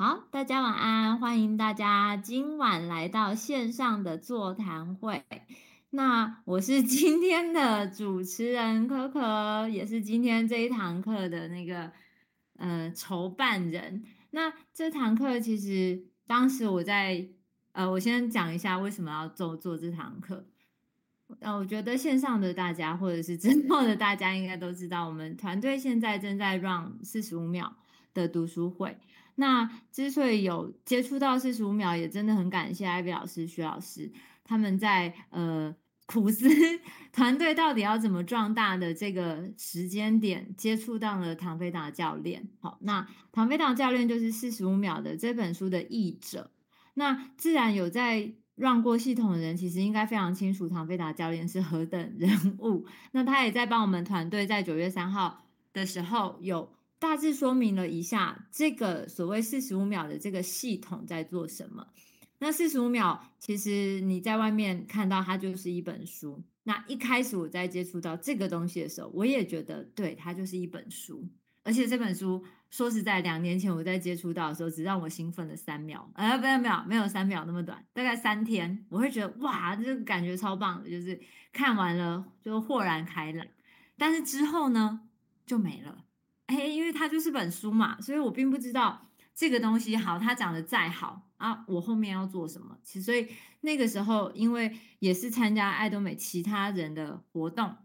好，大家晚安，欢迎大家今晚来到线上的座谈会。那我是 今天的主持人可可，也是今天这一堂课的那个呃筹办人。那这堂课其实当时我在呃，我先讲一下为什么要做做这堂课。呃，我觉得线上的大家或者是之后的大家应该都知道，我们团队现在正在 run 四十五秒的读书会。那之所以有接触到四十五秒，也真的很感谢艾比老师、徐老师他们在呃苦思团队到底要怎么壮大的这个时间点，接触到了唐飞达教练。好，那唐飞达教练就是四十五秒的这本书的译者。那自然有在 run 过系统的人，其实应该非常清楚唐飞达教练是何等人物。那他也在帮我们团队在九月三号的时候有。大致说明了一下这个所谓四十五秒的这个系统在做什么。那四十五秒，其实你在外面看到它就是一本书。那一开始我在接触到这个东西的时候，我也觉得对，它就是一本书。而且这本书说实在，两年前我在接触到的时候，只让我兴奋了三秒，呃，没有没有没有三秒那么短，大概三天，我会觉得哇，这个感觉超棒的，就是看完了就豁然开朗。但是之后呢，就没了。哎，因为它就是本书嘛，所以我并不知道这个东西好，它讲的再好啊，我后面要做什么？其实，所以那个时候，因为也是参加爱多美其他人的活动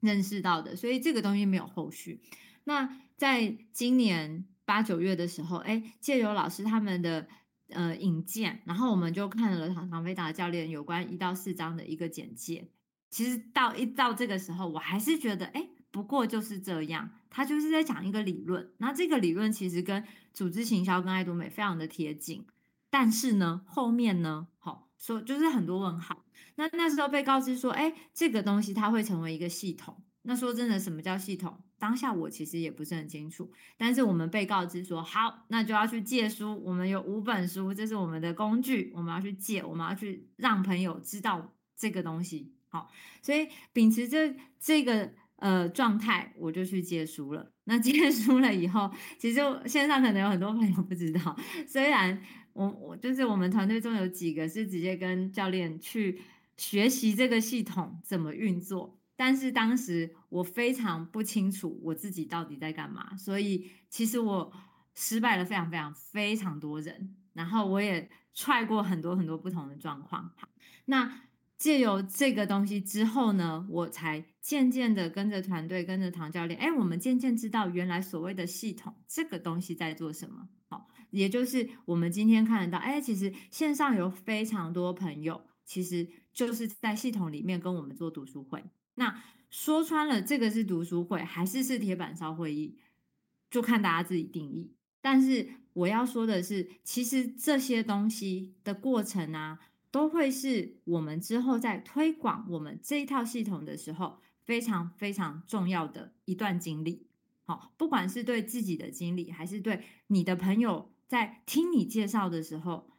认识到的，所以这个东西没有后续。那在今年八九月的时候，哎，借由老师他们的呃引荐，然后我们就看了唐唐飞达教练有关一到四章的一个简介。其实到一到这个时候，我还是觉得，哎。不过就是这样，他就是在讲一个理论。那这个理论其实跟组织行销跟爱多美非常的贴近，但是呢，后面呢，好说就是很多问号。那那时候被告知说，哎，这个东西它会成为一个系统。那说真的，什么叫系统？当下我其实也不是很清楚。但是我们被告知说，好，那就要去借书。我们有五本书，这是我们的工具，我们要去借，我们要去让朋友知道这个东西。好，所以秉持着这个。呃，状态我就去借书了。那 借书了以后，其实线上可能有很多朋友不知道，虽然我我就是我们团队中有几个是直接跟教练去学习这个系统怎么运作，但是当时我非常不清楚我自己到底在干嘛，所以其实我失败了非常非常非常多人，然后我也踹过很多很多不同的状况。那。借由这个东西之后呢，我才渐渐的跟着团队，跟着唐教练，哎，我们渐渐知道原来所谓的系统这个东西在做什么。好，也就是我们今天看得到，哎，其实线上有非常多朋友，其实就是在系统里面跟我们做读书会。那说穿了，这个是读书会还是是铁板烧会议，就看大家自己定义。但是我要说的是，其实这些东西的过程啊。都会是我们之后在推广我们这一套系统的时候非常非常重要的一段经历。好，不管是对自己的经历，还是对你的朋友在听你介绍的时候，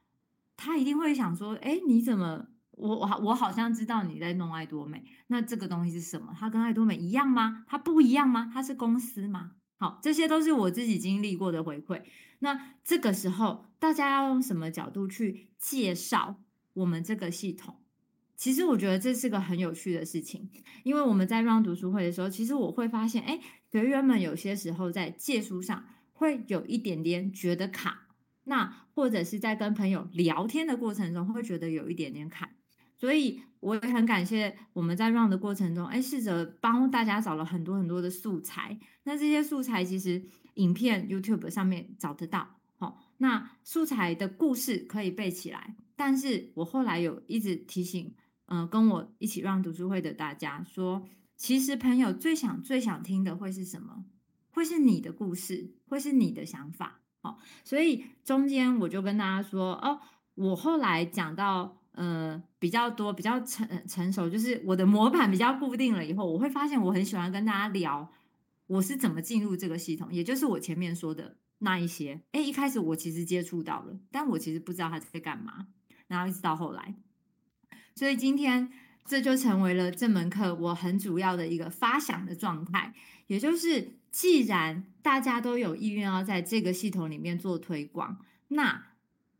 他一定会想说：“哎，你怎么？我我我好像知道你在弄爱多美，那这个东西是什么？它跟爱多美一样吗？它不一样吗？它是公司吗？”好，这些都是我自己经历过的回馈。那这个时候，大家要用什么角度去介绍？我们这个系统，其实我觉得这是个很有趣的事情，因为我们在 run 读书会的时候，其实我会发现，哎，学员们有些时候在借书上会有一点点觉得卡，那或者是在跟朋友聊天的过程中会觉得有一点点卡，所以我也很感谢我们在 run 的过程中，哎，试着帮大家找了很多很多的素材，那这些素材其实影片 YouTube 上面找得到。好那素材的故事可以背起来，但是我后来有一直提醒，嗯、跟我一起让读书会的大家说，其实朋友最想最想听的会是什么？会是你的故事，会是你的想法。好，所以中间我就跟大家说，哦，我后来讲到，呃，比较多，比较成成熟，就是我的模板比较固定了以后，我会发现我很喜欢跟大家聊，我是怎么进入这个系统，也就是我前面说的。那一些，哎，一开始我其实接触到了，但我其实不知道他在干嘛，然后一直到后来，所以今天这就成为了这门课我很主要的一个发想的状态，也就是既然大家都有意愿要在这个系统里面做推广，那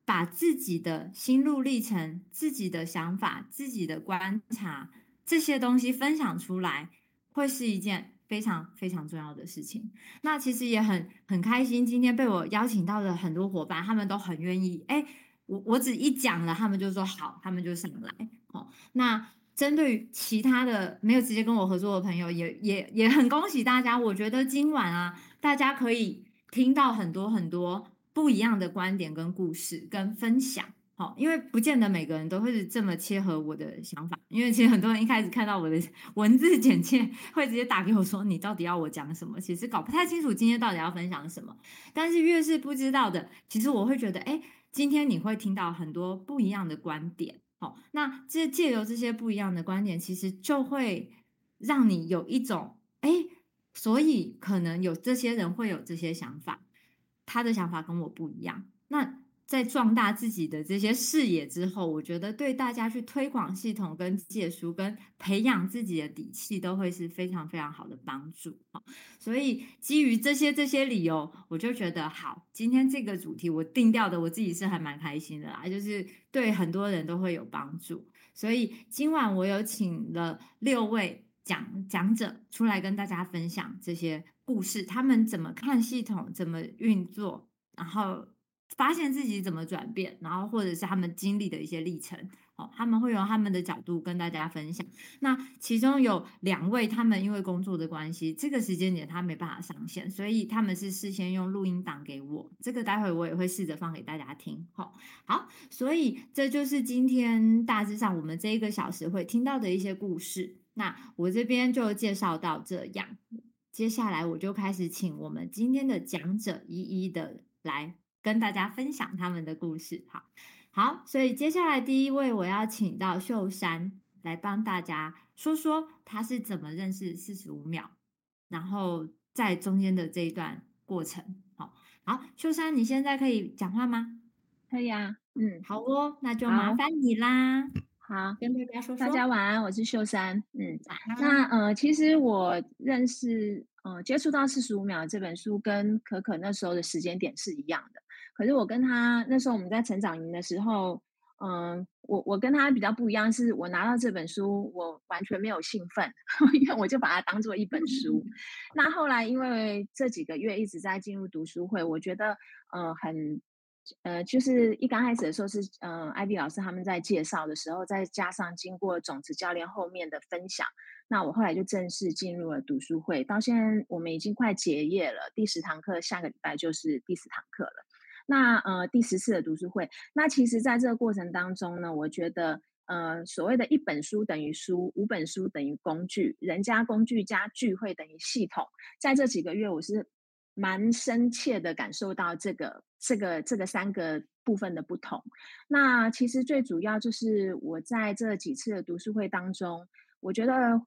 把自己的心路历程、自己的想法、自己的观察这些东西分享出来，会是一件非常非常重要的事情。那其实也很很开心，今天被我邀请到的很多伙伴，他们都很愿意。哎，我我只一讲了，他们就说好，他们就上来。哦，那。针对其他的没有直接跟我合作的朋友，也也也很恭喜大家。我觉得今晚啊，大家可以听到很多很多不一样的观点跟故事跟分享。好，因为不见得每个人都会是这么切合我的想法。因为其实很多人一开始看到我的 文字简介，会直接打给我说：“你到底要我讲什么？”其实搞不太清楚今天到底要分享什么。但是越是不知道的，其实我会觉得，哎，今天你会听到很多不一样的观点。哦，那这借由这些不一样的观点，其实就会让你有一种，哎，所以可能有这些人会有这些想法，他的想法跟我不一样，那。在壮大自己的这些视野之后，我觉得对大家去推广系统、跟借书、跟培养自己的底气，都会是非常非常好的帮助。所以基于这些这些理由，我就觉得好，今天这个主题我定调的，我自己是还蛮开心的啦，就是对很多人都会有帮助。所以今晚我有请了六位讲讲者出来跟大家分享这些故事，他们怎么看系统，怎么运作，然后。发现自己怎么转变，然后或者是他们经历的一些历程，哦，他们会用他们的角度跟大家分享。那其中有两位，他们因为工作的关系，这个时间点他没办法上线，所以他们是事先用录音档给我。这个待会我也会试着放给大家听。好，好，所以这就是今天大致上我们这一个小时会听到的一些故事。那我这边就介绍到这样，接下来我就开始请我们今天的讲者一一的来。跟大家分享他们的故事，好，好，所以接下来第一位我要请到秀珊来帮大家说说他是怎么认识四十五秒，然后在中间的这一段过程，好，好，秀珊，你现在可以讲话吗？可以啊，嗯，好哦，那就麻烦你啦，好，跟大家说说，大家晚安，我是秀珊，嗯，那呃，其实我认识呃接触到四十五秒这本书跟可可那时候的时间点是一样的。可是我跟他那时候我们在成长营的时候，嗯，我我跟他比较不一样，是我拿到这本书，我完全没有兴奋，因为我就把它当做一本书。那后来因为这几个月一直在进入读书会，我觉得呃很呃就是一刚开始的时候是嗯、呃、艾比老师他们在介绍的时候，再加上经过种子教练后面的分享，那我后来就正式进入了读书会。到现在我们已经快结业了，第十堂课下个礼拜就是第十堂课了。那呃，第十次的读书会，那其实在这个过程当中呢，我觉得呃，所谓的一本书等于书，五本书等于工具，人加工具加聚会等于系统。在这几个月，我是蛮深切的感受到这个这个这个三个部分的不同。那其实最主要就是我在这几次的读书会当中，我觉得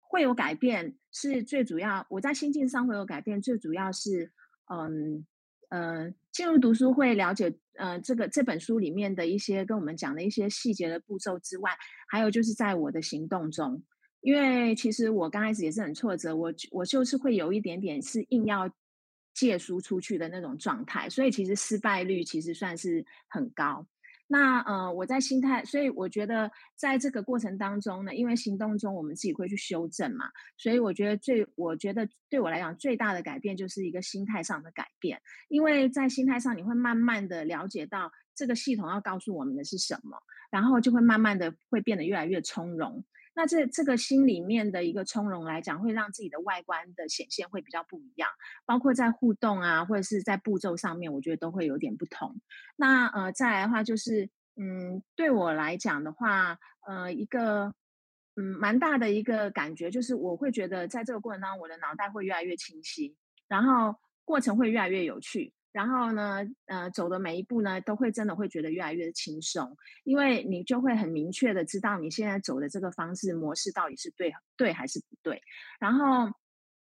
会有改变，是最主要。我在心境上会有改变，最主要是嗯。呃，进入读书会了解，呃，这个这本书里面的一些跟我们讲的一些细节的步骤之外，还有就是在我的行动中，因为其实我刚开始也是很挫折，我我就是会有一点点是硬要借书出去的那种状态，所以其实失败率其实算是很高。那呃，我在心态，所以我觉得在这个过程当中呢，因为行动中我们自己会去修正嘛，所以我觉得最，我觉得对我来讲最大的改变就是一个心态上的改变，因为在心态上你会慢慢的了解到这个系统要告诉我们的是什么，然后就会慢慢的会变得越来越从容。那这这个心里面的一个从容来讲，会让自己的外观的显现会比较不一样，包括在互动啊，或者是在步骤上面，我觉得都会有点不同。那呃，再来的话就是，嗯，对我来讲的话，呃，一个嗯蛮大的一个感觉就是，我会觉得在这个过程当中，我的脑袋会越来越清晰，然后过程会越来越有趣。然后呢，呃，走的每一步呢，都会真的会觉得越来越轻松，因为你就会很明确的知道你现在走的这个方式模式到底是对对还是不对。然后，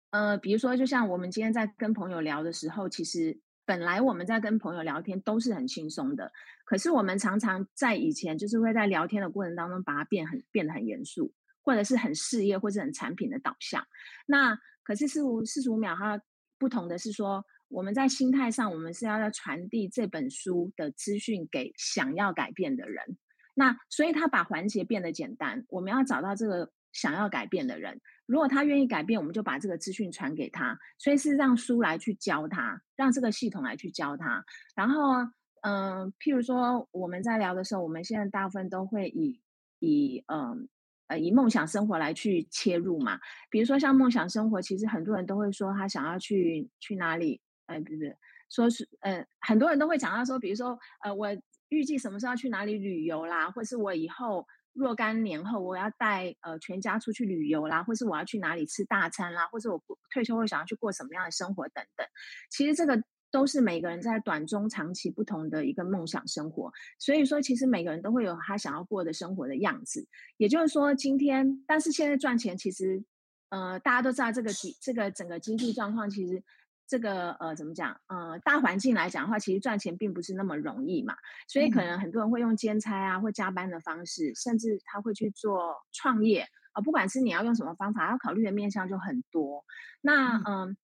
呃，比如说，就像我们今天在跟朋友聊的时候，其实本来我们在跟朋友聊天都是很轻松的，可是我们常常在以前就是会在聊天的过程当中把它变很变得很严肃，或者是很事业或者很产品的导向。那可是四五四十五秒它。不同的是说，我们在心态上，我们是要要传递这本书的资讯给想要改变的人。那所以他把环节变得简单，我们要找到这个想要改变的人。如果他愿意改变，我们就把这个资讯传给他。所以是让书来去教他，让这个系统来去教他。然后，嗯、譬如说我们在聊的时候，我们现在大部分都会以以嗯，呃以梦想生活来去切入嘛。比如说像梦想生活，其实很多人都会说他想要去去哪里，呃，不是，说是呃，很多人都会讲到说，比如说呃我。预计什么时候要去哪里旅游啦，或是我以后若干年后我要带呃全家出去旅游啦，或是我要去哪里吃大餐啦，或是我退休后想要去过什么样的生活等等。其实这个都是每个人在短中长期不同的一个梦想生活。所以说，其实每个人都会有他想要过的生活的样子。也就是说，今天但是现在赚钱其实呃大家都知道这个这个整个经济状况其实。这个呃，怎么讲？呃，大环境来讲的话，其实赚钱并不是那么容易嘛，所以可能很多人会用兼差啊，或加班的方式，甚至他会去做创业啊，呃，不管是你要用什么方法，要考虑的面向就很多。那嗯、呃，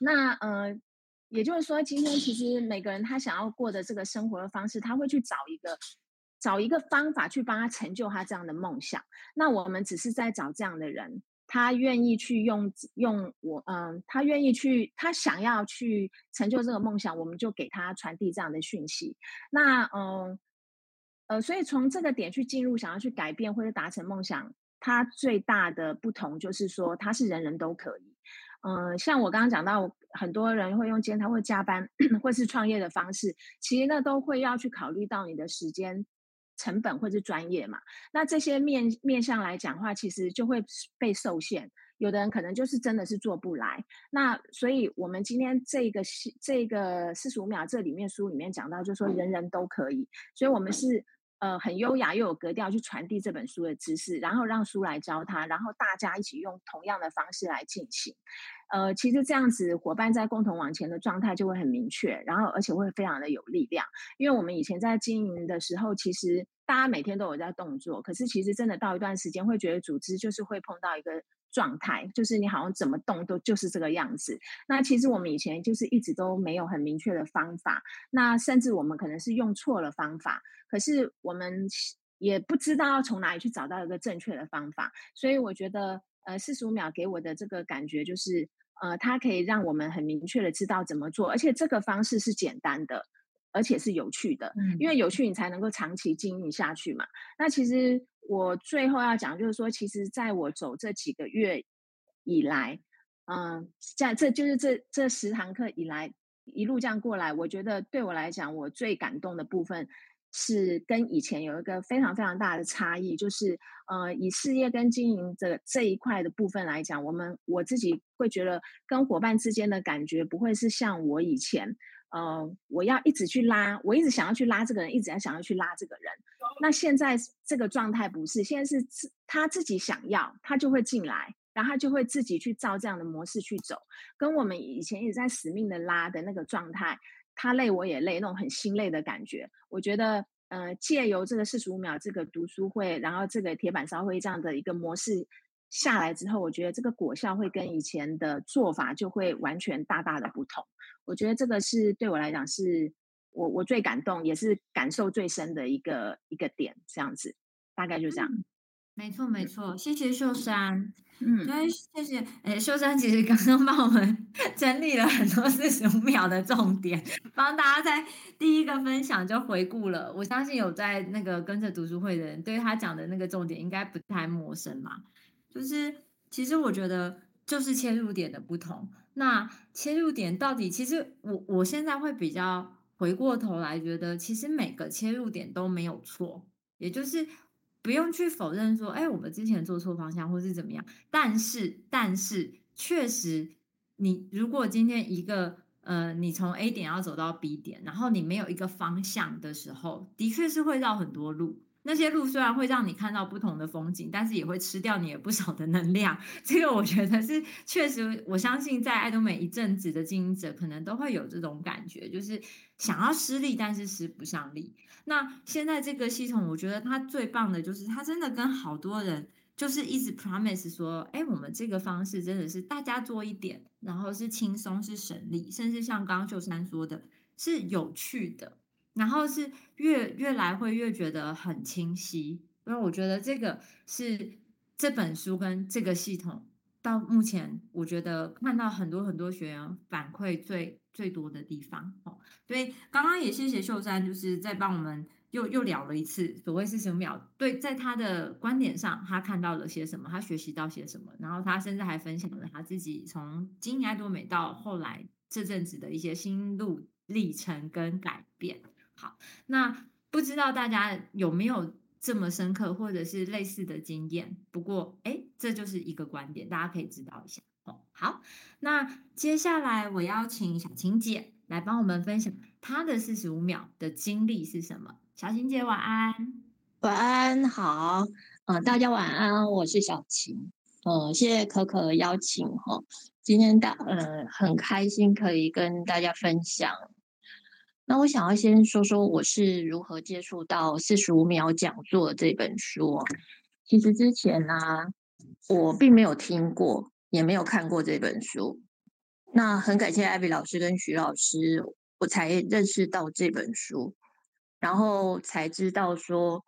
那呃，也就是说，今天其实每个人他想要过的这个生活的方式，他会去找一个找一个方法去帮他成就他这样的梦想。那我们只是在找这样的人。他愿意去用用我，嗯，他愿意去，他想要去成就这个梦想，我们就给他传递这样的讯息。那，嗯，呃，所以从这个点去进入，想要去改变或者达成梦想，他最大的不同就是说，他是人人都可以。嗯，像我刚刚讲到，很多人会用兼差或加班，或是创业的方式，其实那都会要去考虑到你的时间。成本或是专业嘛，那这些面面向来讲的话，其实就会被受限。有的人可能就是真的是做不来。那所以，我们今天这个这个四十五秒这里面书里面讲到，就是说人人都可以。所以我们是呃很优雅又有格调去传递这本书的知识，然后让书来教他，然后大家一起用同样的方式来进行。呃，其实这样子伙伴在共同往前的状态就会很明确，然后而且会非常的有力量。因为我们以前在经营的时候，其实大家每天都有在动作，可是其实真的到一段时间，会觉得组织就是会碰到一个状态，就是你好像怎么动都就是这个样子。那其实我们以前就是一直都没有很明确的方法，那甚至我们可能是用错了方法，可是我们也不知道要从哪里去找到一个正确的方法。所以我觉得，呃，四十五秒给我的这个感觉就是。呃，它可以让我们很明确的知道怎么做，而且这个方式是简单的，而且是有趣的。嗯，因为有趣，你才能够长期经营下去嘛。那其实我最后要讲，就是说，其实在我走这几个月以来，嗯，在这就是这这十堂课以来，一路这样过来，我觉得对我来讲，我最感动的部分。是跟以前有一个非常非常大的差异，就是呃，以事业跟经营这这一块的部分来讲，我们我自己会觉得跟伙伴之间的感觉不会是像我以前，呃，我要一直去拉，我一直想要去拉这个人，一直在想要去拉这个人。那现在这个状态不是，现在是他自己想要，他就会进来，然后他就会自己去照这样的模式去走，跟我们以前也在死命的拉的那个状态。他累我也累，那种很心累的感觉。我觉得，呃，借由这个四十五秒这个读书会，然后这个铁板烧会这样的一个模式下来之后，我觉得这个果效会跟以前的做法就会完全大大的不同。我觉得这个是对我来讲是我我最感动，也是感受最深的一个一个点。这样子，大概就这样。嗯没错，没错，谢谢秀山。嗯，对，谢谢。诶，秀山其实刚刚帮我们 整理了很多四十五秒的重点，帮大家在第一个分享就回顾了。我相信有在那个跟着读书会的人，对他讲的那个重点应该不太陌生嘛。就是其实我觉得就是切入点的不同。那切入点到底，其实我我现在会比较回过头来觉得，其实每个切入点都没有错，也就是。不用去否认说，哎，我们之前做错方向，或是怎么样。但是，但是，确实，你如果今天一个，呃，你从 A 点要走到 B 点，然后你没有一个方向的时候，的确是会绕很多路。那些路虽然会让你看到不同的风景，但是也会吃掉你也不少的能量。这个我觉得是确实，我相信在爱多美一阵子的经营者可能都会有这种感觉，就是想要施力，但是施不上力。那现在这个系统，我觉得它最棒的就是它真的跟好多人就是一直 promise 说，哎，我们这个方式真的是大家做一点，然后是轻松是省力，甚至像刚刚秀珊说的，是有趣的，然后是越越来会越觉得很清晰。因为我觉得这个是这本书跟这个系统到目前，我觉得看到很多很多学员反馈最最多的地方。哦，对，刚刚也谢谢秀珊，就是在帮我们。又又聊了一次所谓四十五秒，对，在他的观点上，他看到了些什么，他学习到些什么，然后他甚至还分享了他自己从经营爱多美到后来这阵子的一些心路历程跟改变。好，那不知道大家有没有这么深刻或者是类似的经验？不过，哎，这就是一个观点，大家可以知道一下哦。好，那接下来我邀请小晴姐来帮我们分享她的四十五秒的经历是什么。小晴姐晚安，晚安好，嗯、大家晚安，我是小晴，呃，谢谢可可的邀请哈，今天大呃很开心可以跟大家分享。那我想要先说说我是如何接触到四十五秒讲座这本书。其实之前呢、啊，我并没有听过，也没有看过这本书。那很感谢艾比老师跟徐老师，我才认识到这本书。然后才知道说，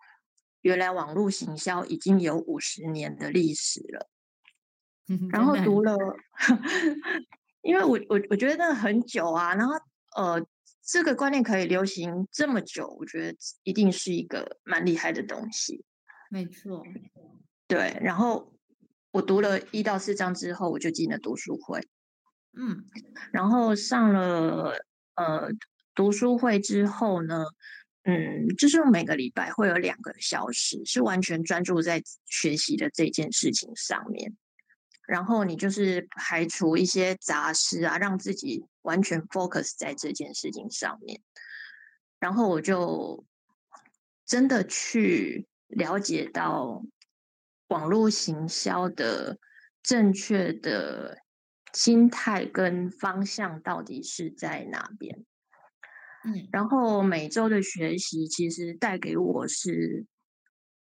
原来网络行销已经有五十年的历史了。然后读了，因为我我我觉得很久啊。然后呃，这个观念可以流行这么久，我觉得一定是一个蛮厉害的东西。没错，对。然后我读了一到四章之后，我就进了读书会。嗯，然后上了呃读书会之后呢，嗯，就是每个礼拜会有两个小时是完全专注在学习的这件事情上面，然后你就是排除一些杂事啊，让自己完全 focus 在这件事情上面。然后我就真的去了解到网络行销的正确的心态跟方向到底是在哪边。嗯，然后每周的学习其实带给我是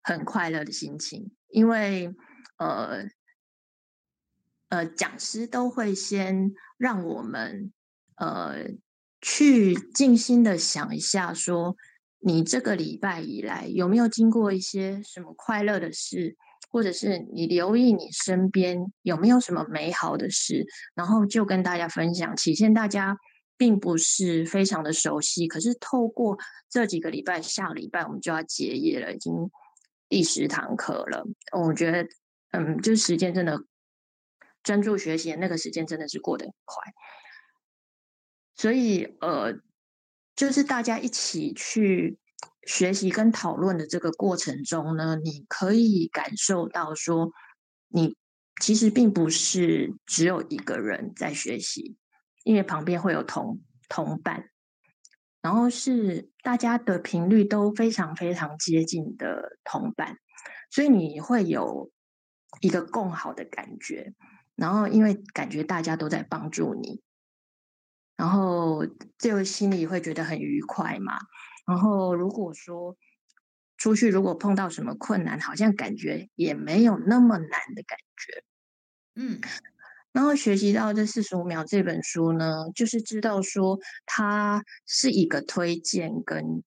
很快乐的心情，因为呃呃，讲师都会先让我们呃去静心的想一下说，你这个礼拜以来有没有经过一些什么快乐的事，或者是你留意你身边有没有什么美好的事，然后就跟大家分享，体现大家。并不是非常的熟悉，可是透过这几个礼拜，下个礼拜我们就要结业了，已经第十堂课了。我觉得，嗯，就时间真的专注学习，那个时间真的是过得很快。所以，呃，就是大家一起去学习跟讨论的这个过程中呢，你可以感受到说，你其实并不是只有一个人在学习。因为旁边会有同同伴，然后是大家的频率都非常非常接近的同伴，所以你会有一个共好的感觉。然后因为感觉大家都在帮助你，然后这个心里会觉得很愉快嘛。然后如果说出去如果碰到什么困难，好像感觉也没有那么难的感觉。嗯。然后学习到这四十五秒这本书呢，就是知道说它是一个推荐跟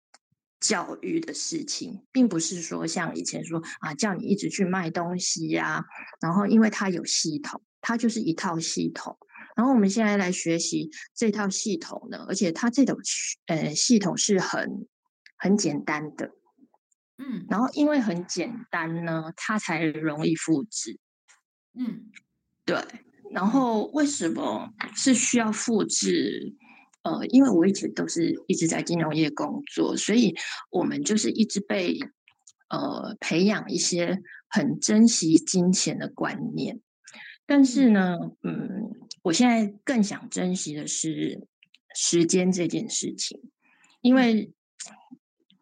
教育的事情，并不是说像以前说啊叫你一直去卖东西呀、啊。然后因为它有系统，它就是一套系统。然后我们现在来学习这套系统呢，而且它这种呃系统是很很简单的，嗯。然后因为很简单呢，它才容易复制，嗯，对。然后为什么是需要复制？呃，因为我一直都是一直在金融业工作，所以我们就是一直被呃培养一些很珍惜金钱的观念。但是呢，嗯，我现在更想珍惜的是时间这件事情，因为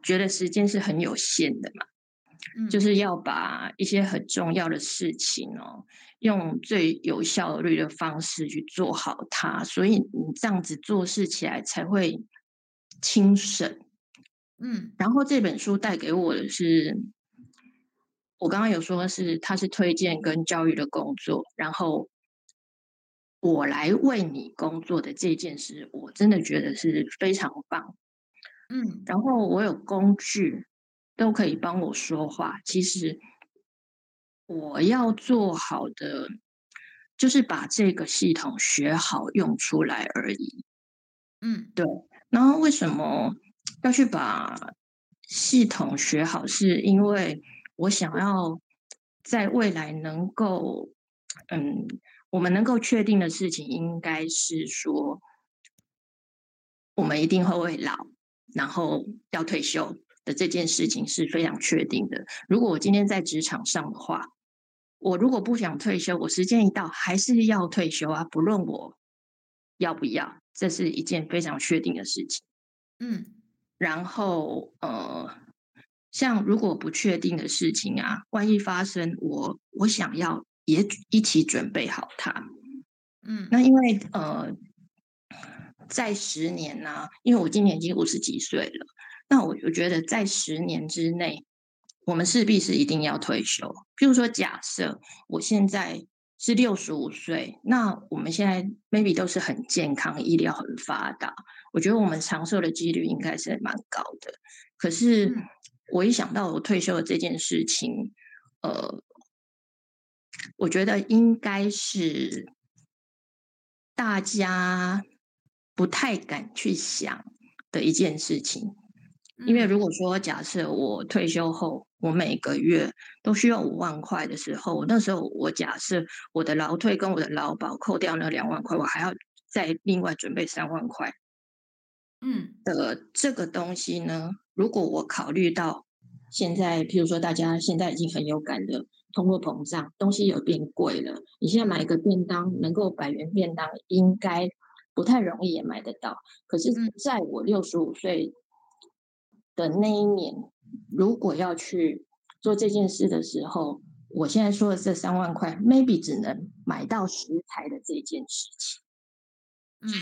觉得时间是很有限的嘛，就是要把一些很重要的事情哦。用最有效率的方式去做好它，所以你这样子做事起来才会轻省。嗯，然后这本书带给我的是我刚刚有说是他是推荐跟教育的工作，然后我来为你工作的这件事，我真的觉得是非常棒。嗯，然后我有工具都可以帮我说话。其实我要做好的就是把这个系统学好用出来而已。嗯，对。然后为什么要去把系统学好？是因为我想要在未来能够，嗯，我们能够确定的事情，应该是说，我们一定会会老，然后要退休的这件事情是非常确定的。如果我今天在职场上的话，我如果不想退休，我时间一到还是要退休啊，不论我要不要，这是一件非常确定的事情。嗯，然后呃。像如果不确定的事情啊，万一发生，我我想要也一起准备好它。嗯，那因为呃，在十年呢、啊，因为我今年已经五十几岁了，那我我觉得在十年之内，我们势必是一定要退休。譬如说，假设我现在是六十五岁，那我们现在 maybe 都是很健康，医疗很发达，我觉得我们长寿的几率应该是蛮高的。可是，嗯我一想到我退休的这件事情，呃，我觉得应该是大家不太敢去想的一件事情。因为如果说假设我退休后，我每个月都需要五万块的时候，那时候我假设我的劳退跟我的劳保扣掉那两万块，我还要再另外准备三万块。嗯，的这个东西呢，如果我考虑到现在，譬如说大家现在已经很有感的通货膨胀，东西有变贵了。你现在买一个便当，能够百元便当，应该不太容易也买得到。可是，在我六十五岁的那一年，如果要去做这件事的时候，我现在说的这三万块，maybe 只能买到食材的这件事情。嗯。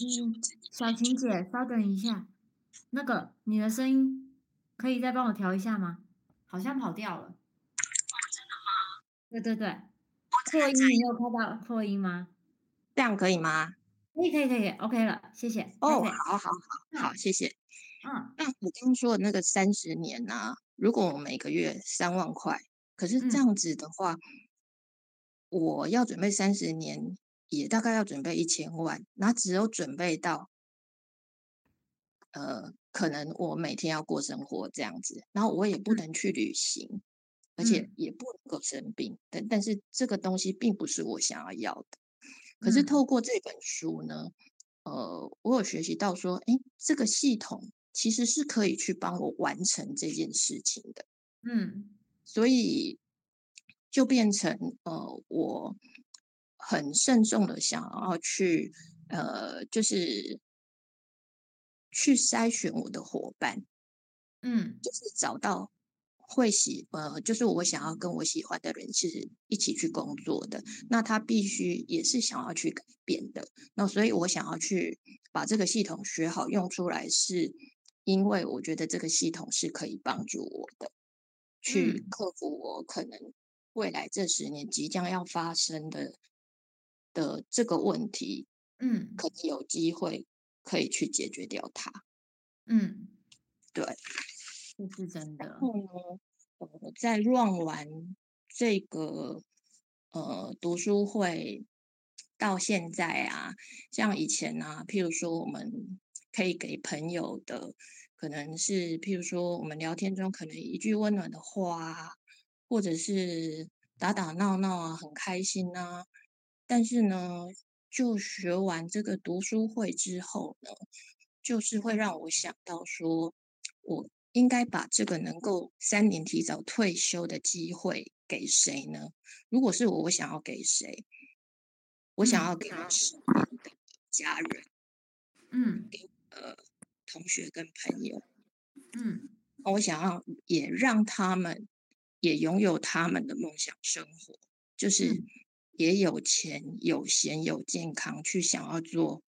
嗯，小晴姐，稍等一下，那个你的声音可以再帮我调一下吗？好像跑掉了。哦，真的吗？对对对，扩音，你有看到扩音吗？这样可以吗？可以可以可以，OK 了，谢谢。哦，好好好，好，谢谢。嗯，那我刚刚说的那个三十年呢、啊？如果我每个月三万块，可是这样子的话，嗯、我要准备三十年。也大概要准备一千万，那只有准备到，呃，可能我每天要过生活这样子，然后我也不能去旅行，嗯、而且也不能够生病，但但是这个东西并不是我想要要的。可是透过这本书呢，呃，我有学习到说，哎，这个系统其实是可以去帮我完成这件事情的，嗯，所以就变成呃我。很慎重的想要去，呃，就是去筛选我的伙伴，嗯，就是找到会喜，呃，就是我想要跟我喜欢的人是一起去工作的，那他必须也是想要去改变的，那所以我想要去把这个系统学好用出来，是因为我觉得这个系统是可以帮助我的，去克服我可能未来这十年即将要发生的。的这个问题，嗯，可能有机会可以去解决掉它，嗯，对，这是真的。然后呢，呃，在 run 完这个呃读书会到现在啊，像以前啊，譬如说我们可以给朋友的，可能是譬如说我们聊天中可能一句温暖的话，或者是打打闹闹啊，很开心啊。但是呢，就学完这个读书会之后呢，就是会让我想到说，我应该把这个能够三年提早退休的机会给谁呢？如果是我，我想要给谁？我想要给我身边的家人，嗯，给呃同学跟朋友，嗯，我想要也让他们也拥有他们的梦想生活，就是。也有钱、有闲、有健康，去想要做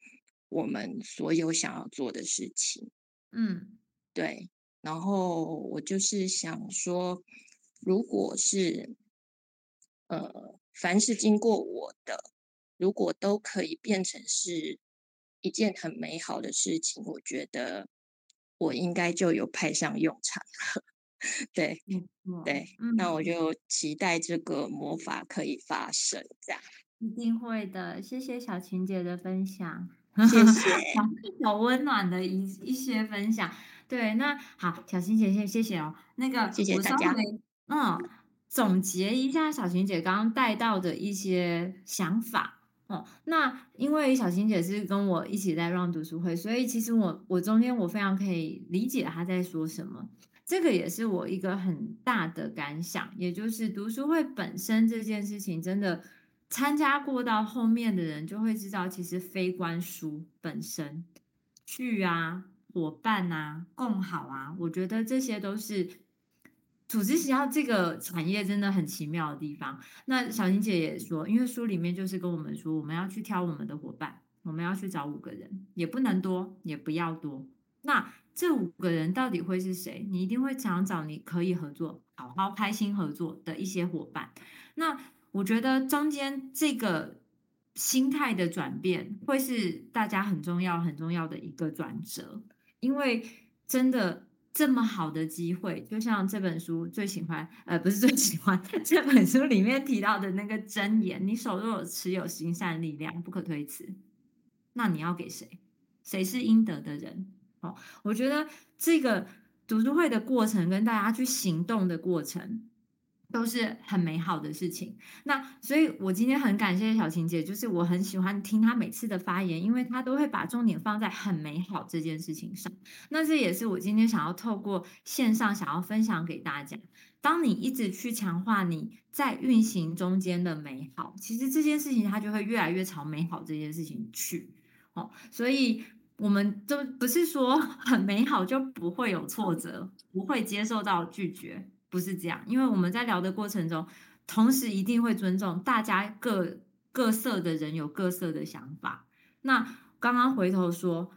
我们所有想要做的事情。嗯，对。然后我就是想说，如果是呃，凡是经过我的，如果都可以变成是一件很美好的事情，我觉得我应该就有派上用场了。对，嗯、对、嗯，那我就期待这个魔法可以发生，这样一定会的。谢谢小晴姐的分享，谢谢，好温暖的一一些分享。对，那好，小晴姐先谢谢哦。那个，谢谢大家。嗯，总结一下小晴姐刚刚带到的一些想法哦。那因为小晴姐是跟我一起在 run 读书会，所以其实我我中间我非常可以理解她在说什么。这个也是我一个很大的感想，也就是读书会本身这件事情，真的参加过到后面的人就会知道，其实非关书本身，去啊、伙伴啊、共好啊，我觉得这些都是组织学校这个产业真的很奇妙的地方。那小晴姐也说，因为书里面就是跟我们说，我们要去挑我们的伙伴，我们要去找五个人，也不能多，也不要多。那这五个人到底会是谁？你一定会想找你可以合作、好好开心合作的一些伙伴。那我觉得中间这个心态的转变，会是大家很重要、很重要的一个转折。因为真的这么好的机会，就像这本书最喜欢，呃，不是最喜欢，这本书里面提到的那个箴言：你手若持有行善力量，不可推辞。那你要给谁？谁是应得的人？哦我觉得这个读书会的过程跟大家去行动的过程都是很美好的事情。那所以，我今天很感谢小晴姐，就是我很喜欢听她每次的发言，因为她都会把重点放在很美好这件事情上。那这也是我今天想要透过线上想要分享给大家。当你一直去强化你在运行中间的美好，其实这件事情它就会越来越朝美好这件事情去。哦，所以。我们都不是说 很美好就不会有挫折，不会接受到拒绝，不是这样。因为我们在聊的过程中，同时一定会尊重大家各各色的人有各色的想法。那刚刚回头说，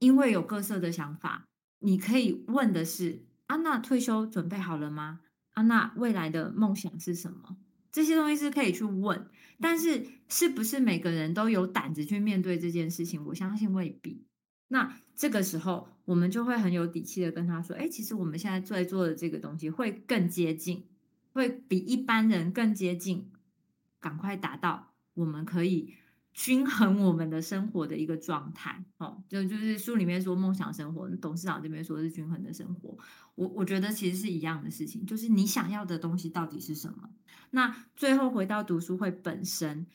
因为有各色的想法，你可以问的是：安娜退休准备好了吗？安娜未来的梦想是什么？这些东西是可以去问，但是是不是每个人都有胆子去面对这件事情？我相信未必。那这个时候，我们就会很有底气的跟他说：“哎，其实我们现在在做的这个东西会更接近，会比一般人更接近，赶快达到我们可以均衡我们的生活的一个状态。”哦，就就是书里面说梦想生活，董事长这边说是均衡的生活。我我觉得其实是一样的事情，就是你想要的东西到底是什么？那最后回到读书会本身，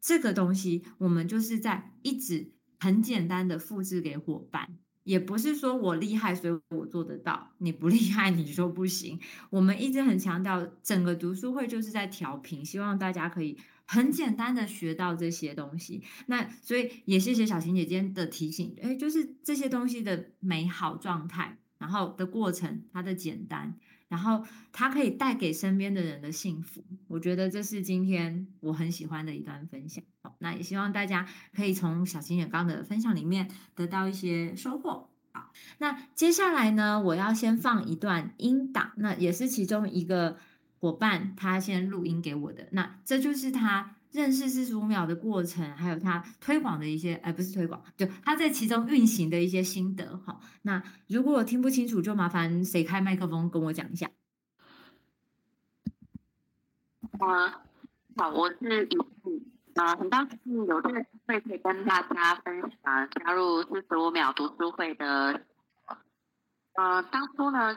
这个东西我们就是在一直很简单的复制给伙伴，也不是说我厉害所以我做得到，你不厉害你说不行。我们一直很强调，整个读书会就是在调频，希望大家可以很简单的学到这些东西。那所以也谢谢小晴姐姐的提醒，诶，就是这些东西的美好状态，然后的过程它的简单。然后它可以带给身边的人的幸福，我觉得这是今天我很喜欢的一段分享。那也希望大家可以从小晴姐刚刚的分享里面得到一些收获。好，那接下来呢，我要先放一段音档，那也是其中一个伙伴他先录音给我的，那这就是他。认识四十五秒的过程，还有他推广的一些，呃，不是推广，就他在其中运行的一些心得。好，那如果我听不清楚，就麻烦谁开麦克风跟我讲一下。啊，好，我是雨雨，啊，很高兴有这个机会可以跟大家分享加入四十五秒读书会的。呃，当初呢，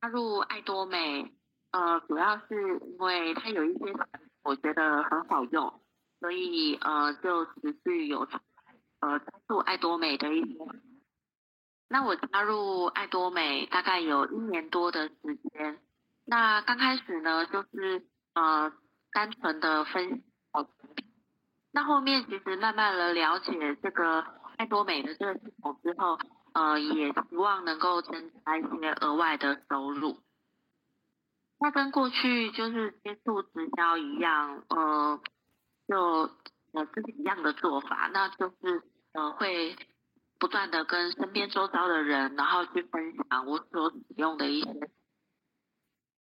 加入爱多美，呃，主要是因为它有一些产品。我觉得很好用，所以呃就持续有呃加入爱多美的一些。那我加入爱多美大概有一年多的时间。那刚开始呢，就是呃单纯的分享。那后面其实慢慢的了解这个爱多美的这个系统之后，呃也希望能够增加一些额外的收入。那跟过去就是接触直销一样，呃，就呃是一样的做法，那就是呃会不断的跟身边周遭的人，然后去分享我所使用的一些。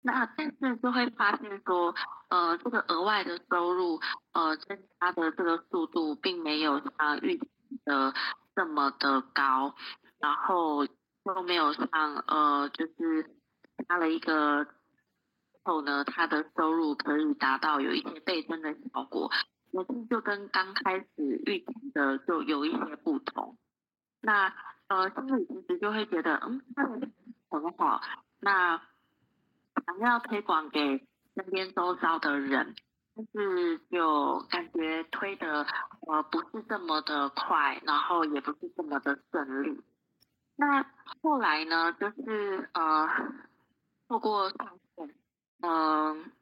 那但是就会发现说，呃，这个额外的收入，呃，增加的这个速度并没有像预期的这么的高，然后都没有像呃，就是加了一个后呢，他的收入可以达到有一些倍增的效果，可是就跟刚开始预期的就有一些不同。那呃，心里其实就会觉得，嗯，很好，那。想要推广给身边周遭的人，但是就感觉推的呃不是这么的快，然后也不是这么的顺利。那后来呢，就是呃透过上，嗯，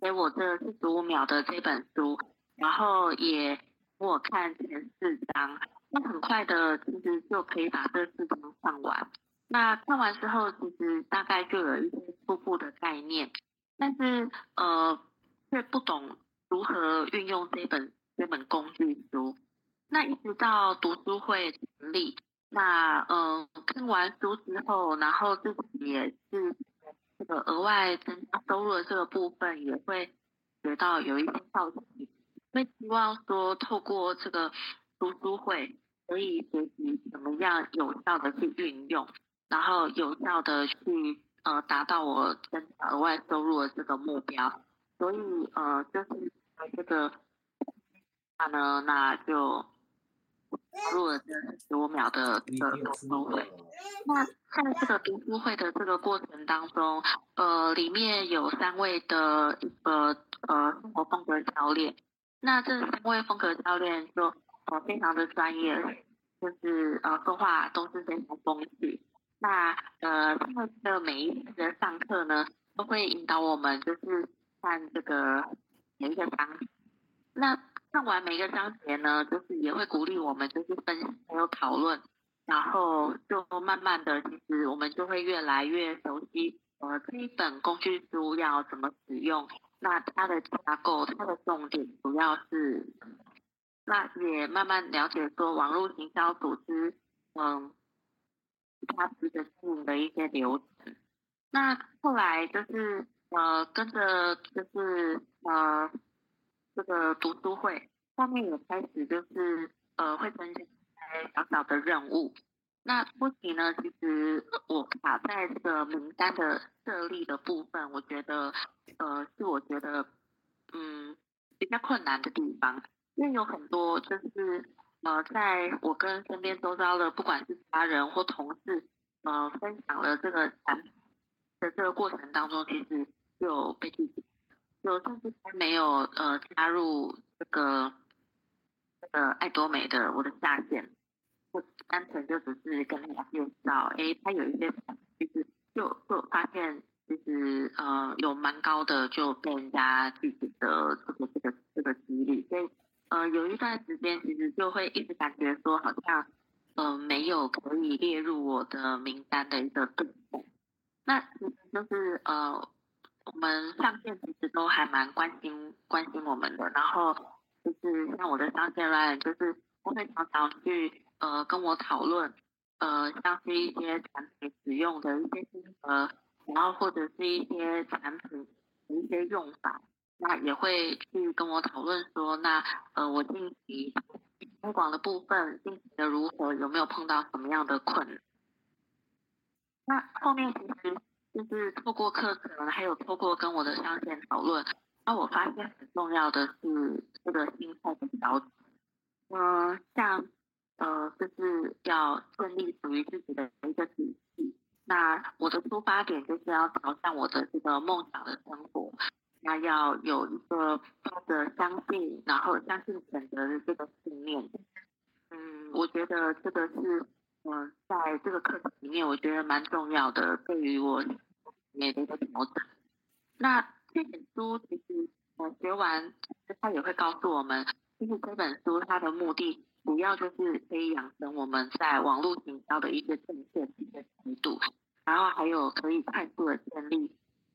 给我这四十五秒的这本书，然后也给我看前四章，那很快的其实就可以把这四章上完。那看完之后，其实大概就有一些初步的概念，但是呃，却不懂如何运用这本这本工具书。那一直到读书会成立，那嗯、呃，看完书之后，然后自己也是这个额外增加收入的这个部分，也会学到有一些道理，会希望说透过这个读书会，可以学习怎么样有效的去运用。然后有效的去呃达到我增加额外收入的这个目标，所以呃就是在这个那呢，那就入了这十五秒的这个读书会。那在这个读书会的这个过程当中，呃里面有三位的一个呃生活风格教练，那这三位风格教练就呃非常的专业，就是呃说话都是非常风趣。那呃，他们的每一次的上课呢，都会引导我们，就是看这个每一个章。那看完每个章节呢，就是也会鼓励我们，就是分析还有讨论，然后就慢慢的，其实我们就会越来越熟悉，呃，这一本工具书要怎么使用，那它的架构、它的重点主要是，那也慢慢了解说网络行销组织，嗯。他这个经营的一些流程，那后来就是呃跟着就是呃这个读书会，后面也开始就是呃会增加一些小小的任务。那目前呢，其实我卡在这个名单的设立的部分，我觉得呃是我觉得嗯比较困难的地方，因为有很多就是。呃，在我跟身边周遭的，不管是家人或同事，呃，分享了这个产品的这个过程当中，其实就被拒绝，有甚至还没有呃加入这个呃爱多美的我的下线，我单纯就只是跟他介绍，哎，他有一些其实就就发现其实呃有蛮高的就被人家拒绝的这个这个这个几率，所以。呃，有一段时间其实就会一直感觉说，好像呃没有可以列入我的名单的一个对象。那其实就是呃，我们上线其实都还蛮关心关心我们的，然后就是像我的上线人，就是我会常常去呃跟我讨论，呃像是一些产品使用的一些心得，然后或者是一些产品的一些用法。那也会去跟我讨论说，那呃，我近期推广的部分进行的如何，有没有碰到什么样的困难？那后面其实就是透过课程，还有透过跟我的上线讨论，那我发现很重要的是这个心态的调整。嗯、呃，像呃，就是要建立属于自己的一个体系。那我的出发点就是要朝向我的这个梦想的生活。那要有一个他的相信，然后相信选择的这个信念。嗯，我觉得这个是，嗯、在这个课程里面，我觉得蛮重要的，对于我每的一个调整。那这本书其实我学完，他也会告诉我们，其实这本书它的目的，主要就是可以养成我们在网络营销的一些正确的一些态度，然后还有可以快速的建立。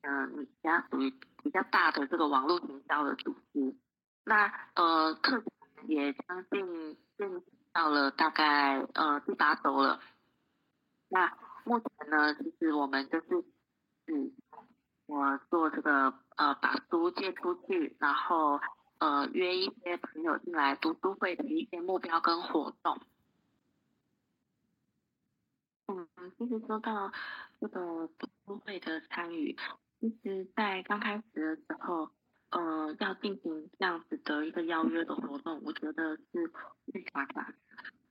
嗯，你家属于比较大的这个网络营销的组织，那呃课程也将近进到了大概呃第八周了。那目前呢，其实我们就是嗯，我做这个呃把书借出去，然后呃约一些朋友进来读书会的一些目标跟活动。嗯，其实说到这个读书会的参与，其实在刚开始的时候，呃，要进行这样子的一个邀约的活动，我觉得是最麻烦，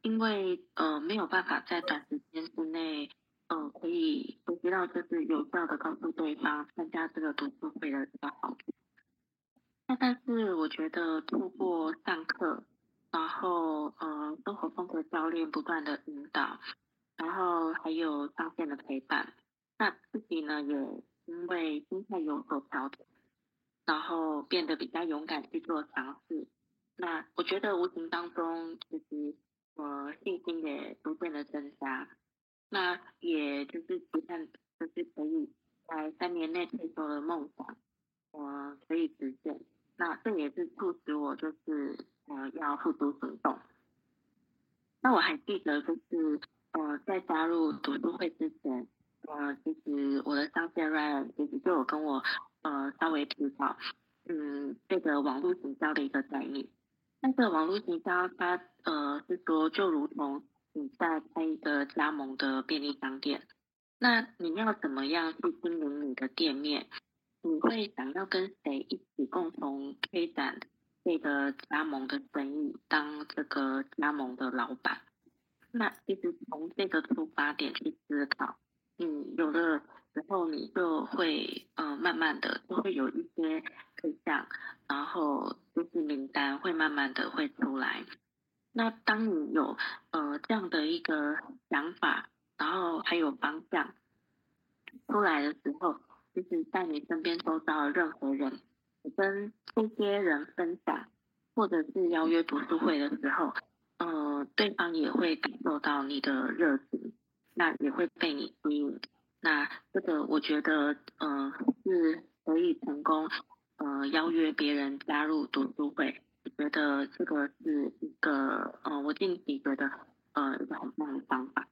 因为呃没有办法在短时间之内，呃，可以我知道就是有效的告诉对方参加这个读书会的这个好处。那但是我觉得透过上课，然后呃生活风格教练不断的引导。然后还有上线的陪伴，那自己呢也因为心态有所调整，然后变得比较勇敢去做尝试。那我觉得无形当中，其实我信心也逐渐的增加。那也就是期盼，就是可以在三年内退休的梦想，我可以实现。那这也是促使我就是呃要付诸行动。那我还记得就是。呃，在加入读书会之前，呃，其实我的上线 Ryan 其实就有跟我呃稍微提到，嗯，这个网络营销的一个概念。那这个网络营销它呃是说，就如同你在开一个加盟的便利商店，那你要怎么样去经营你的店面？你会想要跟谁一起共同开展这个加盟的生意，当这个加盟的老板？那其实从这个出发点去思考，嗯，有的时候你就会呃慢慢的就会有一些对象，然后就是名单会慢慢的会出来。那当你有呃这样的一个想法，然后还有方向出来的时候，其实在你身边周遭的任何人，跟这些人分享，或者是邀约读书会的时候。呃，对方也会感受到你的热情，那也会被你吸引。那这个我觉得，呃，是可以成功，呃，邀约别人加入读书会。觉得这个是一个，呃，我近期觉得，呃，一个很棒的方法。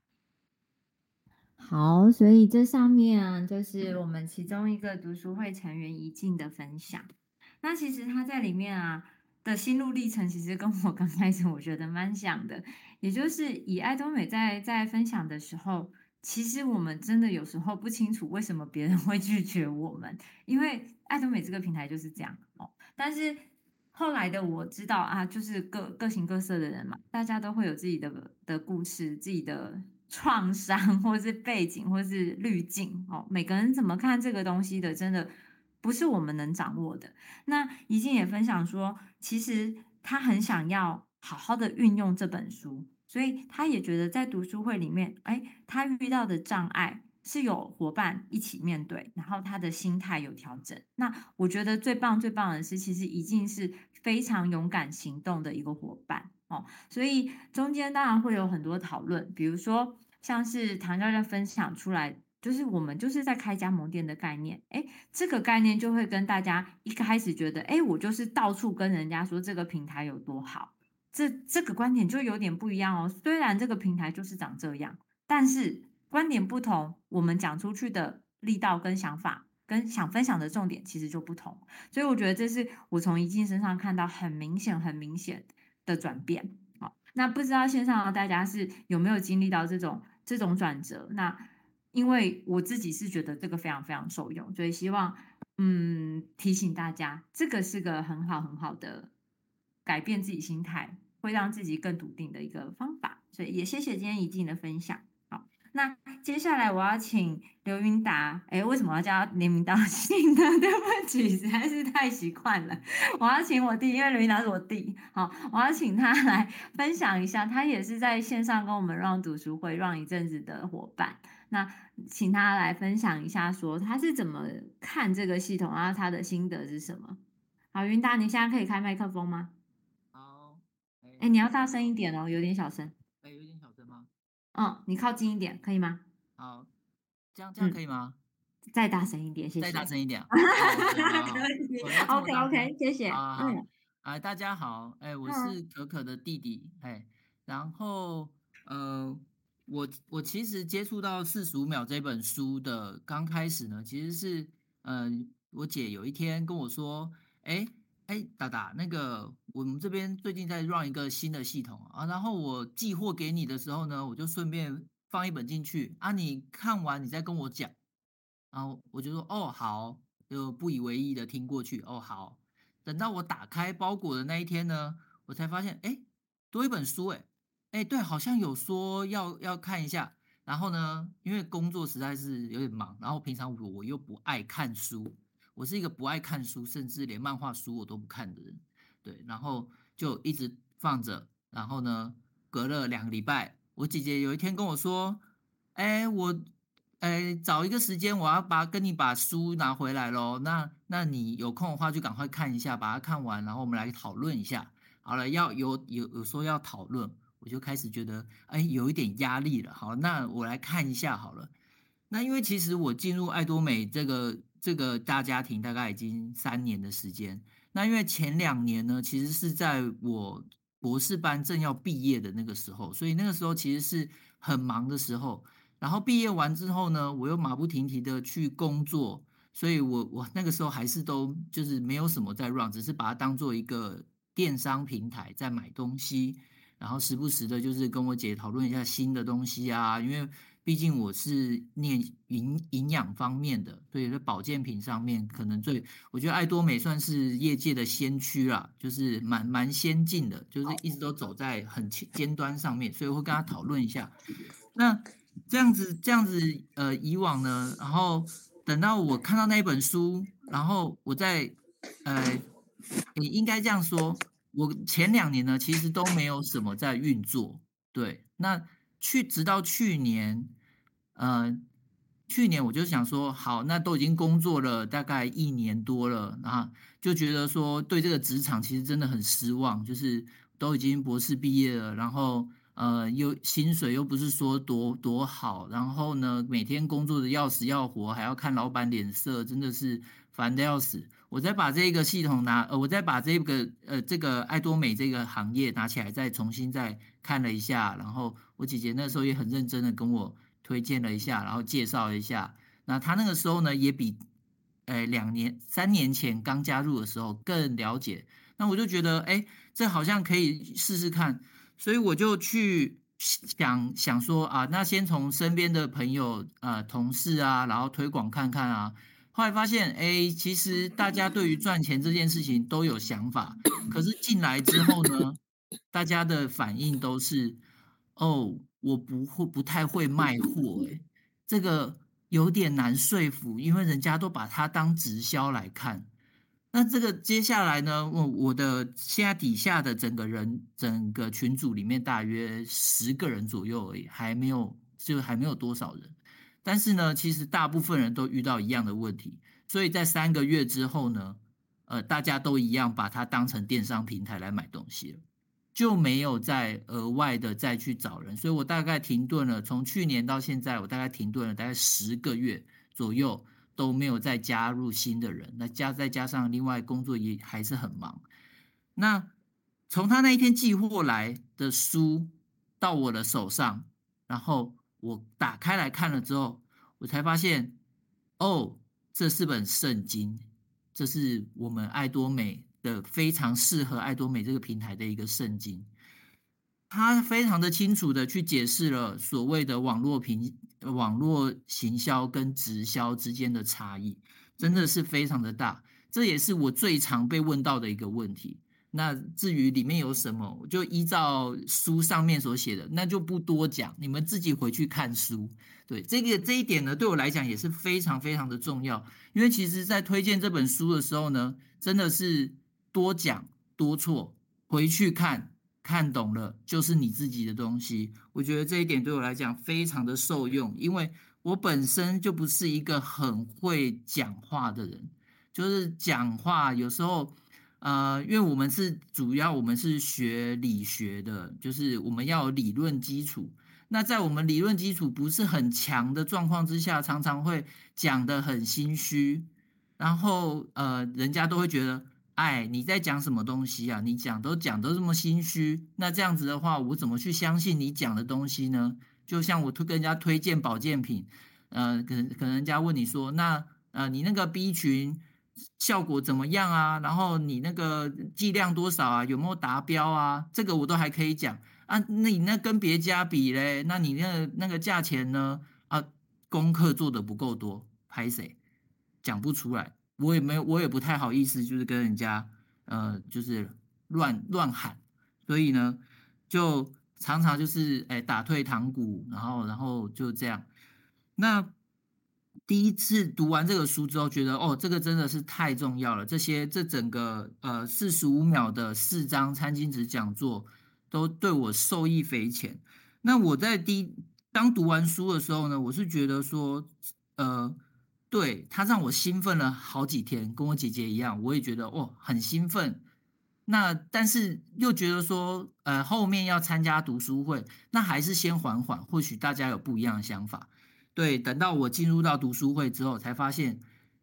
好，所以这上面，就是我们其中一个读书会成员一静的分享。那其实他在里面啊。的心路历程其实跟我刚开始我觉得蛮像的，也就是以爱多美在在分享的时候，其实我们真的有时候不清楚为什么别人会拒绝我们，因为爱多美这个平台就是这样哦。但是后来的我知道啊，就是各各形各色的人嘛，大家都会有自己的的故事、自己的创伤，或是背景，或是滤镜哦。每个人怎么看这个东西的，真的。不是我们能掌握的。那怡静也分享说，其实他很想要好好的运用这本书，所以他也觉得在读书会里面，哎，他遇到的障碍是有伙伴一起面对，然后他的心态有调整。那我觉得最棒最棒的是，其实宜静是非常勇敢行动的一个伙伴哦。所以中间当然会有很多讨论，比如说像是唐教练分享出来。就是我们就是在开加盟店的概念，诶，这个概念就会跟大家一开始觉得，诶，我就是到处跟人家说这个平台有多好，这这个观点就有点不一样哦。虽然这个平台就是长这样，但是观点不同，我们讲出去的力道跟想法跟想分享的重点其实就不同。所以我觉得这是我从宜静身上看到很明显、很明显的转变。好，那不知道线上的大家是有没有经历到这种这种转折？那。因为我自己是觉得这个非常非常受用，所以希望嗯提醒大家，这个是个很好很好的改变自己心态，会让自己更笃定的一个方法。所以也谢谢今天宜静的分享。好，那接下来我要请刘云达，哎，为什么要叫他连名道姓呢？对不起，实在是太习惯了。我要请我弟，因为刘云达是我弟。好，我要请他来分享一下，他也是在线上跟我们 run 读书会 run 一阵子的伙伴。那请他来分享一下，说他是怎么看这个系统，然后他的心得是什么？好，云达，你现在可以开麦克风吗？好，哎、欸，你要大声一点哦，有点小声。嗯，你靠近一点，可以吗？好，这样这样可以吗？嗯、再大声一点，谢谢。再大声一点。OK OK，谢谢。啊，嗯，啊，大家好，哎、欸，我是可可的弟弟，哎、嗯。然后呃，我我其实接触到四十五秒这本书的刚开始呢，其实是嗯、呃，我姐有一天跟我说，哎哎，达达，那个我们这边最近在 run 一个新的系统啊，然后我寄货给你的时候呢，我就顺便放一本进去啊，你看完你再跟我讲。然后我就说哦好，就不以为意的听过去。哦好，等到我打开包裹的那一天呢，我才发现哎，多一本书哎，哎对，好像有说要要看一下。然后呢，因为工作实在是有点忙，然后平常我我又不爱看书，我是一个不爱看书，甚至连漫画书我都不看的人。对，然后就一直放着。然后呢，隔了两个礼拜，我姐姐有一天跟我说，哎我。哎，找一个时间，我要把跟你把书拿回来喽。那那你有空的话，就赶快看一下，把它看完，然后我们来讨论一下。好了，要有有有说要讨论，我就开始觉得哎，有一点压力了。好，那我来看一下好了。那因为其实我进入爱多美这个这个大家庭大概已经三年的时间。那因为前两年呢，其实是在我博士班正要毕业的那个时候，所以那个时候其实是很忙的时候。然后毕业完之后呢，我又马不停蹄的去工作，所以我我那个时候还是都就是没有什么在 run，只是把它当做一个电商平台在买东西，然后时不时的就是跟我姐讨论一下新的东西啊，因为毕竟我是念营营养方面的，所以在保健品上面可能最，我觉得爱多美算是业界的先驱啦，就是蛮蛮先进的，就是一直都走在很尖端上面，所以我会跟他讨论一下，那。这样子，这样子，呃，以往呢，然后等到我看到那一本书，然后我在，呃，你应该这样说，我前两年呢，其实都没有什么在运作，对，那去直到去年，呃，去年我就想说，好，那都已经工作了大概一年多了，然后就觉得说，对这个职场其实真的很失望，就是都已经博士毕业了，然后。呃，又薪水又不是说多多好，然后呢，每天工作的要死要活，还要看老板脸色，真的是烦的要死。我再把这个系统拿，呃，我再把这个呃这个爱多美这个行业拿起来，再重新再看了一下，然后我姐姐那时候也很认真的跟我推荐了一下，然后介绍了一下。那她那个时候呢，也比呃两年三年前刚加入的时候更了解。那我就觉得，哎，这好像可以试试看。所以我就去想想说啊，那先从身边的朋友、呃同事啊，然后推广看看啊。后来发现，哎，其实大家对于赚钱这件事情都有想法，可是进来之后呢，大家的反应都是，哦，我不会，不太会卖货，哎，这个有点难说服，因为人家都把它当直销来看。那这个接下来呢？我我的现在底下的整个人整个群组里面大约十个人左右而已，还没有就还没有多少人。但是呢，其实大部分人都遇到一样的问题，所以在三个月之后呢，呃，大家都一样把它当成电商平台来买东西了，就没有再额外的再去找人。所以我大概停顿了，从去年到现在，我大概停顿了大概十个月左右。都没有再加入新的人，那加再加上另外工作也还是很忙。那从他那一天寄货来的书到我的手上，然后我打开来看了之后，我才发现，哦，这是本圣经，这是我们爱多美的非常适合爱多美这个平台的一个圣经。他非常的清楚的去解释了所谓的网络平网络行销跟直销之间的差异，真的是非常的大。这也是我最常被问到的一个问题。那至于里面有什么，我就依照书上面所写的，那就不多讲，你们自己回去看书。对，这个这一点呢，对我来讲也是非常非常的重要。因为其实在推荐这本书的时候呢，真的是多讲多错，回去看。看懂了就是你自己的东西，我觉得这一点对我来讲非常的受用，因为我本身就不是一个很会讲话的人，就是讲话有时候，呃，因为我们是主要我们是学理学的，就是我们要有理论基础，那在我们理论基础不是很强的状况之下，常常会讲得很心虚，然后呃，人家都会觉得。哎，你在讲什么东西啊？你讲都讲都这么心虚，那这样子的话，我怎么去相信你讲的东西呢？就像我推跟人家推荐保健品，呃，可能可能人家问你说，那呃，你那个 B 群效果怎么样啊？然后你那个剂量多少啊？有没有达标啊？这个我都还可以讲啊。那你那跟别家比嘞？那你那那个价钱呢？啊，功课做的不够多，拍谁讲不出来？我也没，我也不太好意思，就是跟人家，呃，就是乱乱喊，所以呢，就常常就是哎打退堂鼓，然后然后就这样。那第一次读完这个书之后，觉得哦，这个真的是太重要了。这些这整个呃四十五秒的四张餐巾纸讲座，都对我受益匪浅。那我在第一当读完书的时候呢，我是觉得说，呃。对，他让我兴奋了好几天，跟我姐姐一样，我也觉得哦很兴奋。那但是又觉得说，呃，后面要参加读书会，那还是先缓缓，或许大家有不一样的想法。对，等到我进入到读书会之后，才发现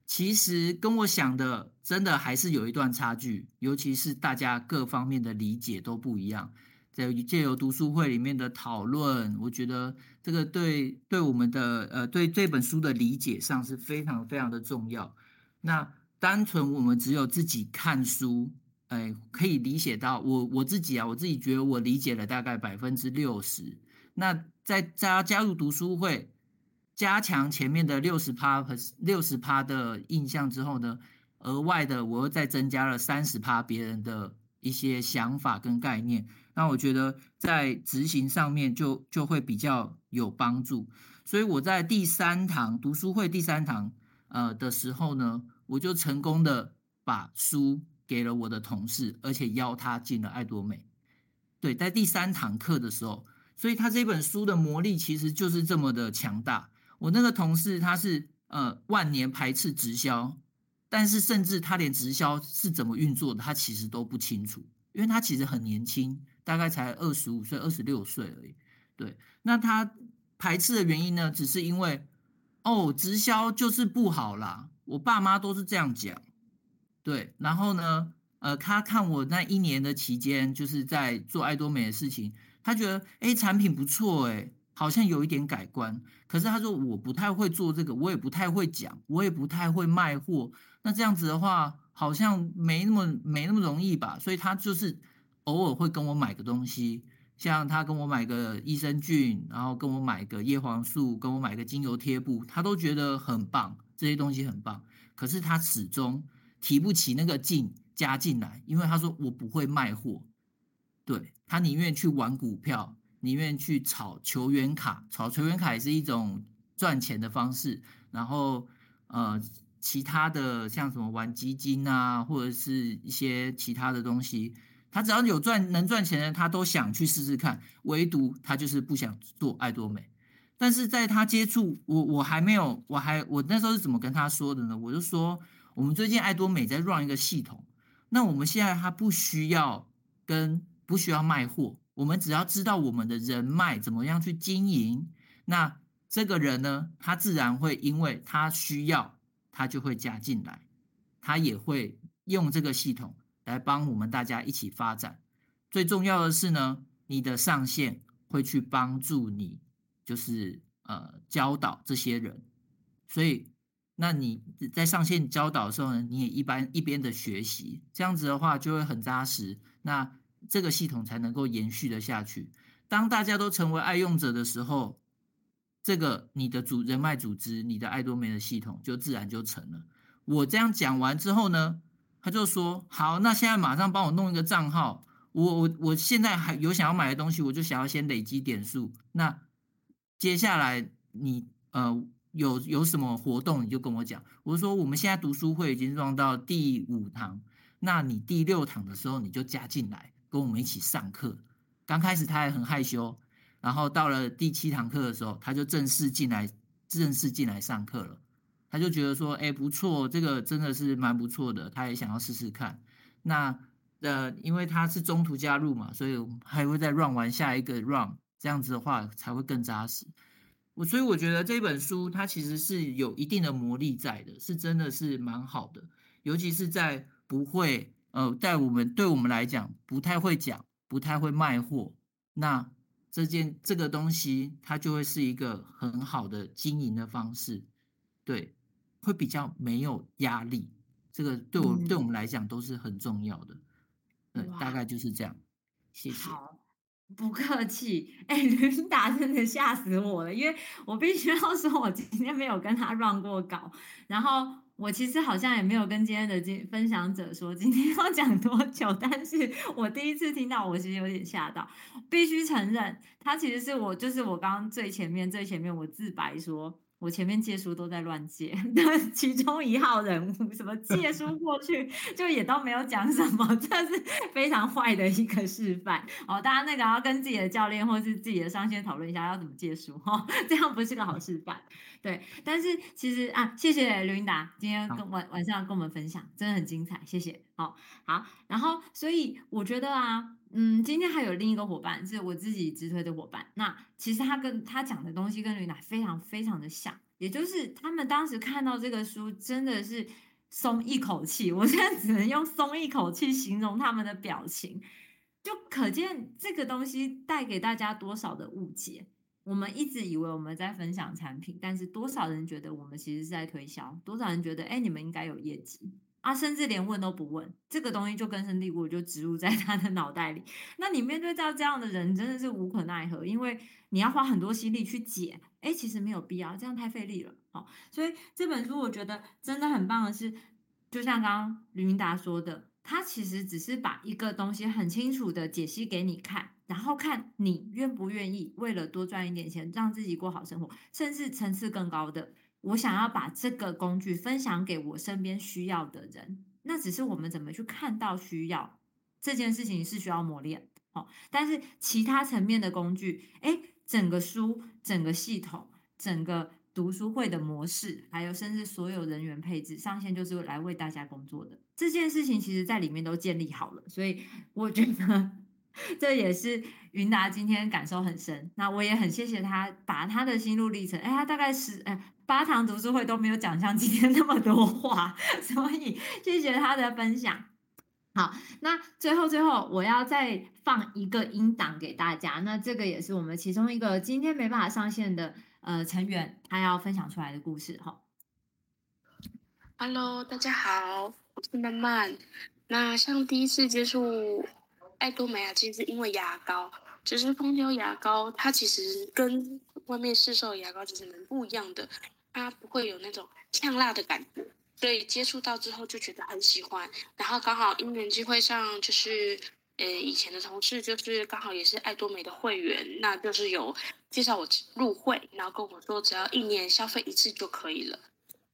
其实跟我想的真的还是有一段差距，尤其是大家各方面的理解都不一样。在借由读书会里面的讨论，我觉得这个对对我们的呃对这本书的理解上是非常非常的重要。那单纯我们只有自己看书，哎，可以理解到我我自己啊，我自己觉得我理解了大概百分之六十。那在加加入读书会，加强前面的六十趴和六十趴的印象之后呢，额外的我又再增加了三十趴别人的一些想法跟概念。那我觉得在执行上面就就会比较有帮助，所以我在第三堂读书会第三堂呃的时候呢，我就成功的把书给了我的同事，而且邀他进了爱多美。对，在第三堂课的时候，所以他这本书的魔力其实就是这么的强大。我那个同事他是呃万年排斥直销，但是甚至他连直销是怎么运作的，他其实都不清楚，因为他其实很年轻。大概才二十五岁、二十六岁而已。对，那他排斥的原因呢？只是因为哦，直销就是不好啦。我爸妈都是这样讲。对，然后呢，呃，他看我那一年的期间，就是在做爱多美的事情，他觉得哎，产品不错，哎，好像有一点改观。可是他说我不太会做这个，我也不太会讲，我也不太会卖货。那这样子的话，好像没那么没那么容易吧？所以他就是。偶尔会跟我买个东西，像他跟我买个益生菌，然后跟我买个叶黄素，跟我买个精油贴布，他都觉得很棒，这些东西很棒。可是他始终提不起那个劲加进来，因为他说我不会卖货，对，他宁愿去玩股票，宁愿去炒球员卡，炒球员卡也是一种赚钱的方式。然后呃，其他的像什么玩基金啊，或者是一些其他的东西。他只要有赚能赚钱的，他都想去试试看。唯独他就是不想做爱多美。但是在他接触我，我还没有，我还我那时候是怎么跟他说的呢？我就说，我们最近爱多美在 run 一个系统，那我们现在他不需要跟不需要卖货，我们只要知道我们的人脉怎么样去经营，那这个人呢，他自然会因为他需要，他就会加进来，他也会用这个系统。来帮我们大家一起发展。最重要的是呢，你的上线会去帮助你，就是呃教导这些人。所以，那你在上线教导的时候呢，你也一般一边的学习，这样子的话就会很扎实。那这个系统才能够延续的下去。当大家都成为爱用者的时候，这个你的组人脉组织，你的爱多美的系统就自然就成了。我这样讲完之后呢，他就说：“好，那现在马上帮我弄一个账号。我我我现在还有想要买的东西，我就想要先累积点数。那接下来你呃有有什么活动，你就跟我讲。我说我们现在读书会已经上到第五堂，那你第六堂的时候你就加进来跟我们一起上课。刚开始他还很害羞，然后到了第七堂课的时候，他就正式进来正式进来上课了。”他就觉得说，哎，不错，这个真的是蛮不错的，他也想要试试看。那呃，因为他是中途加入嘛，所以还会再 run 完下一个 run，这样子的话才会更扎实。我所以我觉得这本书它其实是有一定的魔力在的，是真的是蛮好的，尤其是在不会呃，在我们对我们来讲不太会讲，不太会卖货，那这件这个东西它就会是一个很好的经营的方式，对，会比较没有压力。这个对我、嗯、对我们来讲都是很重要的，对，大概就是这样。谢谢。不客气，哎，琳达真的吓死我了，因为我必须要说，我今天没有跟他 run 过稿，然后我其实好像也没有跟今天的今分享者说今天要讲多久，但是我第一次听到，我其实有点吓到，必须承认，他其实是我，就是我刚刚最前面最前面我自白说。我前面借书都在乱借，但其中一号人物什么借书过去就也都没有讲什么，这是非常坏的一个示范哦。大家那个要跟自己的教练或是自己的上线讨论一下要怎么借书哈、哦，这样不是个好示范。对，但是其实啊，谢谢刘云达今天跟晚晚上跟我们分享，真的很精彩，谢谢。好，好，然后所以我觉得啊。嗯，今天还有另一个伙伴是我自己直推的伙伴。那其实他跟他讲的东西跟吕奶非常非常的像，也就是他们当时看到这个书真的是松一口气。我现在只能用松一口气形容他们的表情，就可见这个东西带给大家多少的误解。我们一直以为我们在分享产品，但是多少人觉得我们其实是在推销？多少人觉得哎，你们应该有业绩？啊、甚至连问都不问，这个东西就根深蒂固，就植入在他的脑袋里。那你面对到这样的人，真的是无可奈何，因为你要花很多心力去解。哎，其实没有必要，这样太费力了。好，所以这本书我觉得真的很棒的是，就像刚刚吕云达说的，他其实只是把一个东西很清楚的解析给你看，然后看你愿不愿意为了多赚一点钱，让自己过好生活，甚至层次更高的。我想要把这个工具分享给我身边需要的人，那只是我们怎么去看到需要这件事情是需要磨练哦。但是其他层面的工具，诶，整个书、整个系统、整个读书会的模式，还有甚至所有人员配置上线，就是来为大家工作的这件事情，其实在里面都建立好了。所以我觉得 这也是云达今天感受很深。那我也很谢谢他把他的心路历程，诶，他大概是诶。八堂读书会都没有讲像今天那么多话，所以谢谢他的分享。好，那最后最后我要再放一个音档给大家，那这个也是我们其中一个今天没办法上线的呃成员，他要分享出来的故事哈。Hello，大家好，我是曼曼。那像第一次接触爱多美啊，其实因为牙膏，只是蜂胶牙膏，它其实跟外面市售的牙膏其实蛮不一样的。它不会有那种呛辣的感觉，所以接触到之后就觉得很喜欢。然后刚好因缘机会上，就是呃以前的同事就是刚好也是爱多美的会员，那就是有介绍我入会，然后跟我说只要一年消费一次就可以了。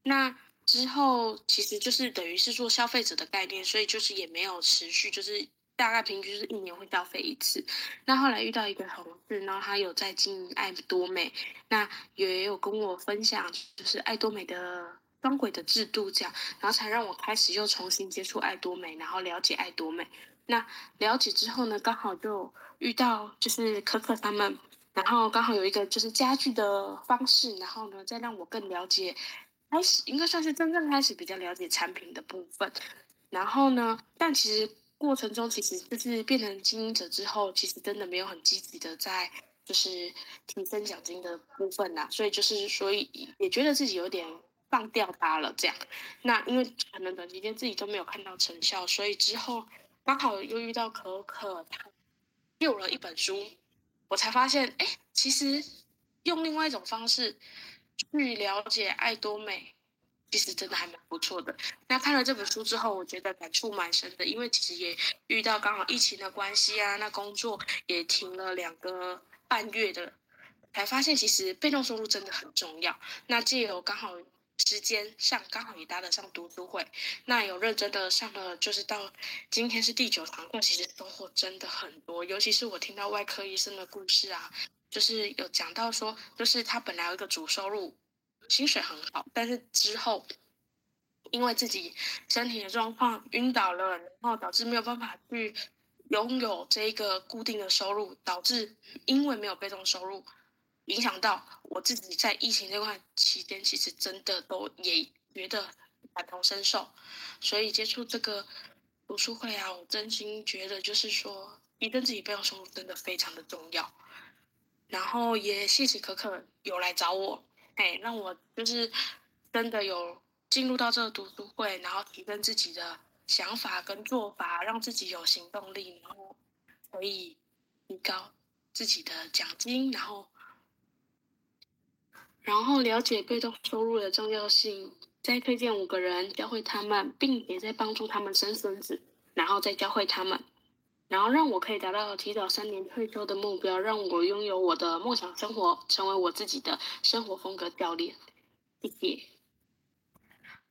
那之后其实就是等于是做消费者的概念，所以就是也没有持续，就是。大概平均是一年会消费一次。那后来遇到一个同事，然后他有在经营爱多美，那也有跟我分享，就是爱多美的双轨的制度这样，然后才让我开始又重新接触爱多美，然后了解爱多美。那了解之后呢，刚好就遇到就是可可他们，然后刚好有一个就是家具的方式，然后呢再让我更了解，开始应该算是真正开始比较了解产品的部分。然后呢，但其实。过程中其实就是变成经营者之后，其实真的没有很积极的在就是提升奖金的部分呐，所以就是所以也觉得自己有点放掉它了这样。那因为可能短期间自己都没有看到成效，所以之后刚好又遇到可可他有了一本书，我才发现哎，其实用另外一种方式去了解爱多美。其实真的还蛮不错的。那看了这本书之后，我觉得感触蛮深的，因为其实也遇到刚好疫情的关系啊，那工作也停了两个半月的，才发现其实被动收入真的很重要。那借由刚好时间上刚好也搭得上读书会，那有认真的上了，就是到今天是第九堂课，其实收获真的很多。尤其是我听到外科医生的故事啊，就是有讲到说，就是他本来有一个主收入。薪水很好，但是之后因为自己身体的状况晕倒了，然后导致没有办法去拥有这一个固定的收入，导致因为没有被动收入，影响到我自己在疫情这块期间，其实真的都也觉得感同身受，所以接触这个读书会啊，我真心觉得就是说，提升自己被动收入真的非常的重要。然后也谢谢可可有来找我，哎，让我就是真的有进入到这个读书会，然后提升自己的想法跟做法，让自己有行动力，然后可以提高自己的奖金，然后然后了解被动收入的重要性。再推荐五个人教会他们，并且再帮助他们生孙子，然后再教会他们，然后让我可以达到提早三年退休的目标，让我拥有我的梦想生活，成为我自己的生活风格教练。谢谢。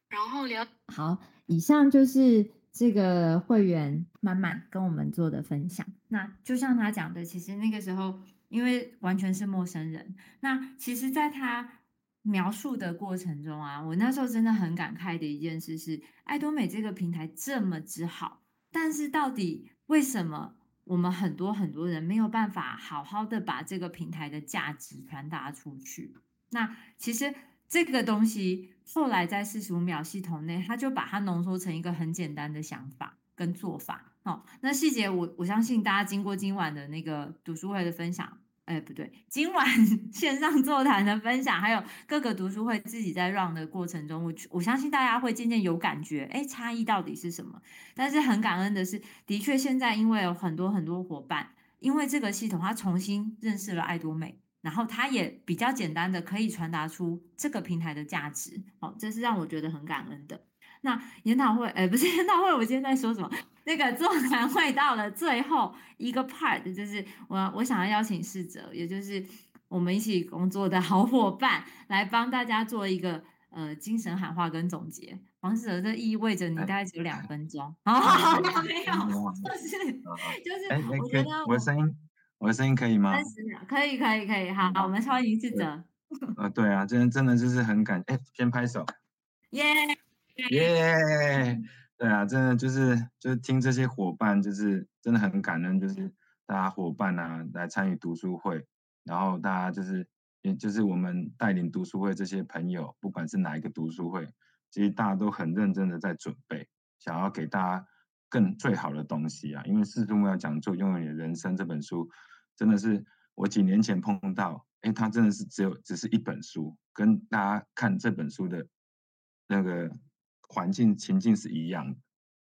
然后聊好，以上就是这个会员曼曼跟我们做的分享。那就像他讲的，其实那个时候因为完全是陌生人，那其实在他。描述的过程中啊，我那时候真的很感慨的一件事是，爱多美这个平台这么之好，但是到底为什么我们很多很多人没有办法好好的把这个平台的价值传达出去？那其实这个东西后来在四十五秒系统内，他就把它浓缩成一个很简单的想法跟做法。哦，那细节我我相信大家经过今晚的那个读书会的分享。哎，不对，今晚 线上座谈的分享，还有各个读书会自己在 run 的过程中，我我相信大家会渐渐有感觉，哎，差异到底是什么？但是很感恩的是，的确现在因为有很多很多伙伴，因为这个系统，他重新认识了爱多美，然后他也比较简单的可以传达出这个平台的价值，好，这是让我觉得很感恩的。那研讨会，呃，不是 研讨会，我今天在说什么？那个座谈会到了最后一个 part，就是我我想要邀请逝者，也就是我们一起工作的好伙伴，来帮大家做一个呃精神喊话跟总结。黄试着，这意味着你大概只有两 分钟。好 好，没有，就是就是，我觉得我的声音，我的声音可以吗？可以可以可以，好，我们欢迎试着。呃，对啊，真的真的就是很感，哎，先拍手，耶耶。对啊，真的就是就是听这些伙伴，就是真的很感恩，就是大家伙伴啊来参与读书会，然后大家就是也就是我们带领读书会这些朋友，不管是哪一个读书会，其实大家都很认真的在准备，想要给大家更最好的东西啊。因为四十五秒讲座拥有你的人生这本书，真的是我几年前碰到，哎，它真的是只有只是一本书，跟大家看这本书的那个。环境情境是一样，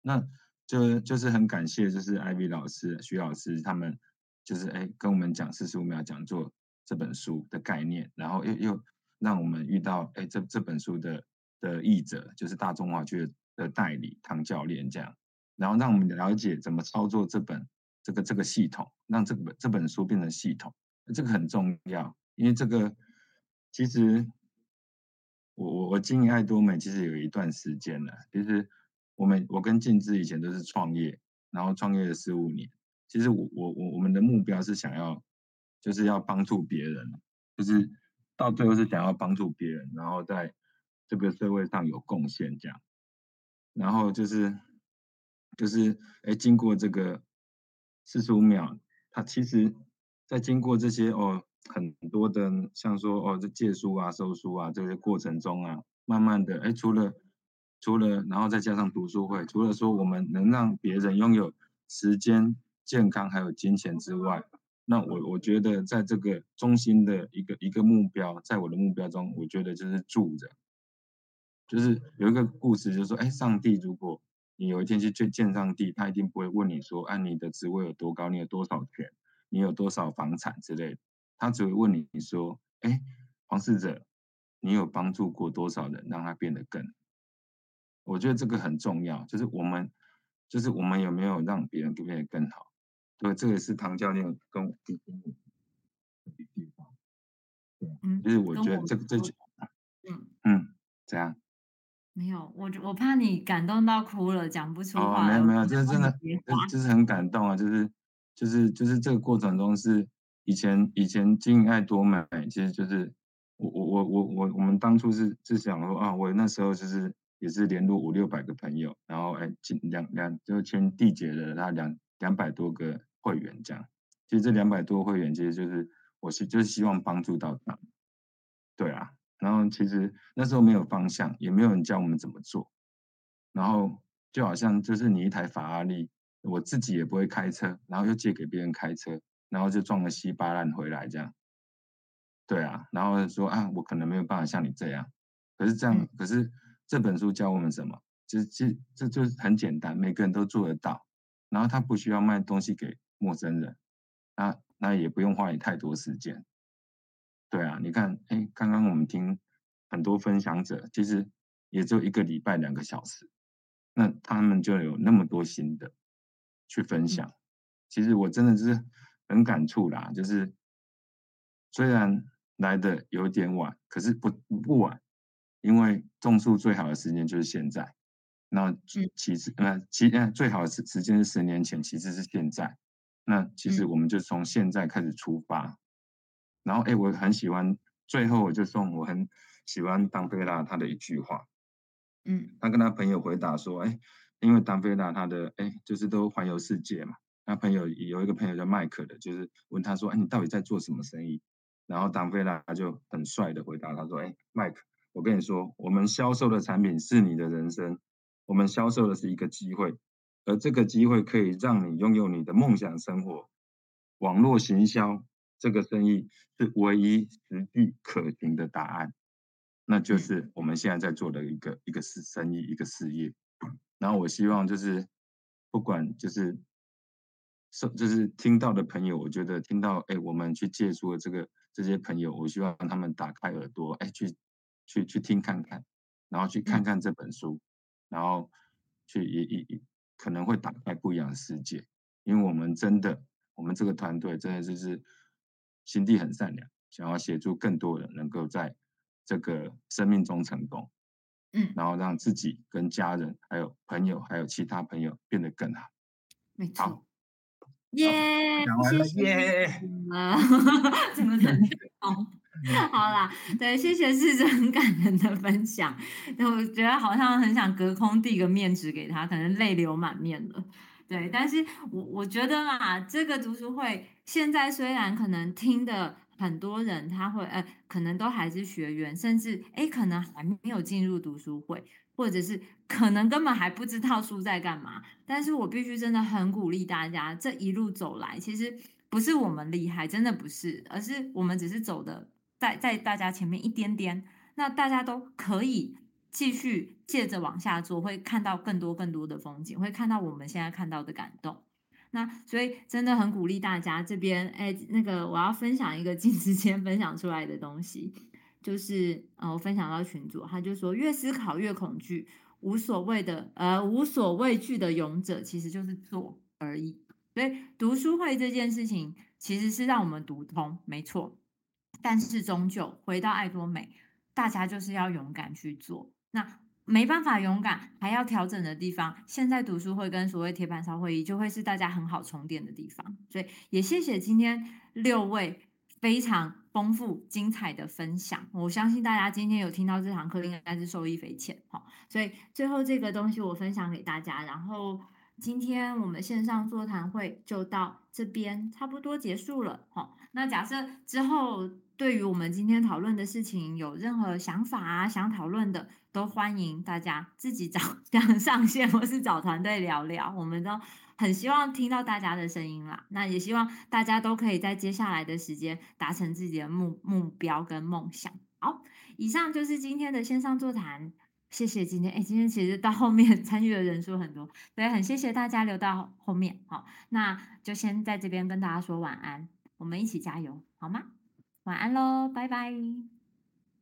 那就就是很感谢，就是 Ivy 老师、徐老师他们，就是哎跟我们讲四十五秒讲座这本书的概念，然后又又让我们遇到哎这这本书的的译者，就是大中华区的代理唐教练这样，然后让我们了解怎么操作这本这个这个系统，让这本这本书变成系统，这个很重要，因为这个其实。我我我经营爱多美其实有一段时间了，其实我们我跟静之以前都是创业，然后创业了十五年。其实我我我我们的目标是想要，就是要帮助别人，就是到最后是想要帮助别人，然后在这个社会上有贡献这样。然后就是就是哎，经过这个四十五秒，它其实在经过这些哦。很多的，像说哦，这借书啊、收书啊这些过程中啊，慢慢的，哎，除了除了，然后再加上读书会，除了说我们能让别人拥有时间、健康还有金钱之外，那我我觉得在这个中心的一个一个目标，在我的目标中，我觉得就是住着，就是有一个故事，就是说，哎，上帝，如果你有一天去见上帝，他一定不会问你说，啊，你的职位有多高，你有多少权，你有多少房产之类的。他只会问你，你说：“哎，黄世哲，你有帮助过多少人，让他变得更？”我觉得这个很重要，就是我们，就是我们有没有让别人变得更好？对，这个是唐教练跟我提醒我的地方。对，嗯，就是我觉得这个这句，嗯嗯，怎样？没有，我我怕你感动到哭了，讲不出话。哦，没有没有，这是真的，就是很感动啊！就是就是就是这个过程中是。以前以前经营爱多美，其实就是我我我我我我们当初是是想说啊，我那时候就是也是联络五六百个朋友，然后哎，两两就签缔结了他两两百多个会员这样。其实这两百多个会员，其实就是我是就是希望帮助到他，对啊。然后其实那时候没有方向，也没有人教我们怎么做，然后就好像就是你一台法拉利，我自己也不会开车，然后又借给别人开车，然后就撞个稀巴烂回来这样。对啊，然后说啊，我可能没有办法像你这样，可是这样，可是这本书教我们什么？其实这这就是很简单，每个人都做得到。然后他不需要卖东西给陌生人，那那也不用花你太多时间。对啊，你看，哎，刚刚我们听很多分享者，其实也就一个礼拜两个小时，那他们就有那么多心的去分享。其实我真的是很感触啦，就是虽然来的有点晚，可是不不晚，因为种树最好的时间就是现在。那其实，那其嗯最好的时时间是十年前，其次是现在。那其实我们就从现在开始出发。然后，哎，我很喜欢，最后我就送我很喜欢当菲拉他的一句话。嗯，他跟他朋友回答说，哎，因为当菲拉他的，哎，就是都环游世界嘛。他朋友有一个朋友叫麦克的，就是问他说，哎，你到底在做什么生意？然后当菲拉他就很帅的回答他说，哎，麦克，我跟你说，我们销售的产品是你的人生。我们销售的是一个机会，而这个机会可以让你拥有你的梦想生活。网络行销这个生意是唯一实际可行的答案，那就是我们现在在做的一个一个事生意一个事业。然后我希望就是不管就是受就是听到的朋友，我觉得听到哎，我们去借书的这个这些朋友，我希望让他们打开耳朵，哎，去去去听看看，然后去看看这本书。然后去也也也可能会打开不一样的世界，因为我们真的，我们这个团队真的就是心地很善良，想要协助更多人能够在这个生命中成功，嗯，然后让自己跟家人还有朋友还有其他朋友变得更好。没错，耶，讲完了耶，怎么怎么好啦，对，谢谢是真很感人的分享。那我觉得好像很想隔空递个面纸给他，可能泪流满面了。对，但是我我觉得嘛，这个读书会现在虽然可能听的很多人他会，呃，可能都还是学员，甚至哎，可能还没有进入读书会，或者是可能根本还不知道书在干嘛。但是我必须真的很鼓励大家，这一路走来，其实不是我们厉害，真的不是，而是我们只是走的。在在大家前面一点点，那大家都可以继续借着往下做，会看到更多更多的风景，会看到我们现在看到的感动。那所以真的很鼓励大家这边，哎，那个我要分享一个镜之间分享出来的东西，就是呃，我分享到群组，他就说越思考越恐惧，无所谓的呃无所畏惧的勇者其实就是做而已。所以读书会这件事情其实是让我们读通，没错。但是终究回到爱多美，大家就是要勇敢去做。那没办法勇敢，还要调整的地方，现在读书会跟所谓铁板烧会议就会是大家很好充电的地方。所以也谢谢今天六位非常丰富精彩的分享。我相信大家今天有听到这堂课，应该是受益匪浅。好，所以最后这个东西我分享给大家，然后。今天我们线上座谈会就到这边差不多结束了。好，那假设之后对于我们今天讨论的事情有任何想法啊，想讨论的，都欢迎大家自己找 这样上线或是找团队聊聊。我们都很希望听到大家的声音啦。那也希望大家都可以在接下来的时间达成自己的目目标跟梦想。好，以上就是今天的线上座谈。谢谢今天，哎，今天其实到后面 参与的人数很多，所以很谢谢大家留到后面，好，那就先在这边跟大家说晚安，我们一起加油，好吗？晚安喽，拜拜。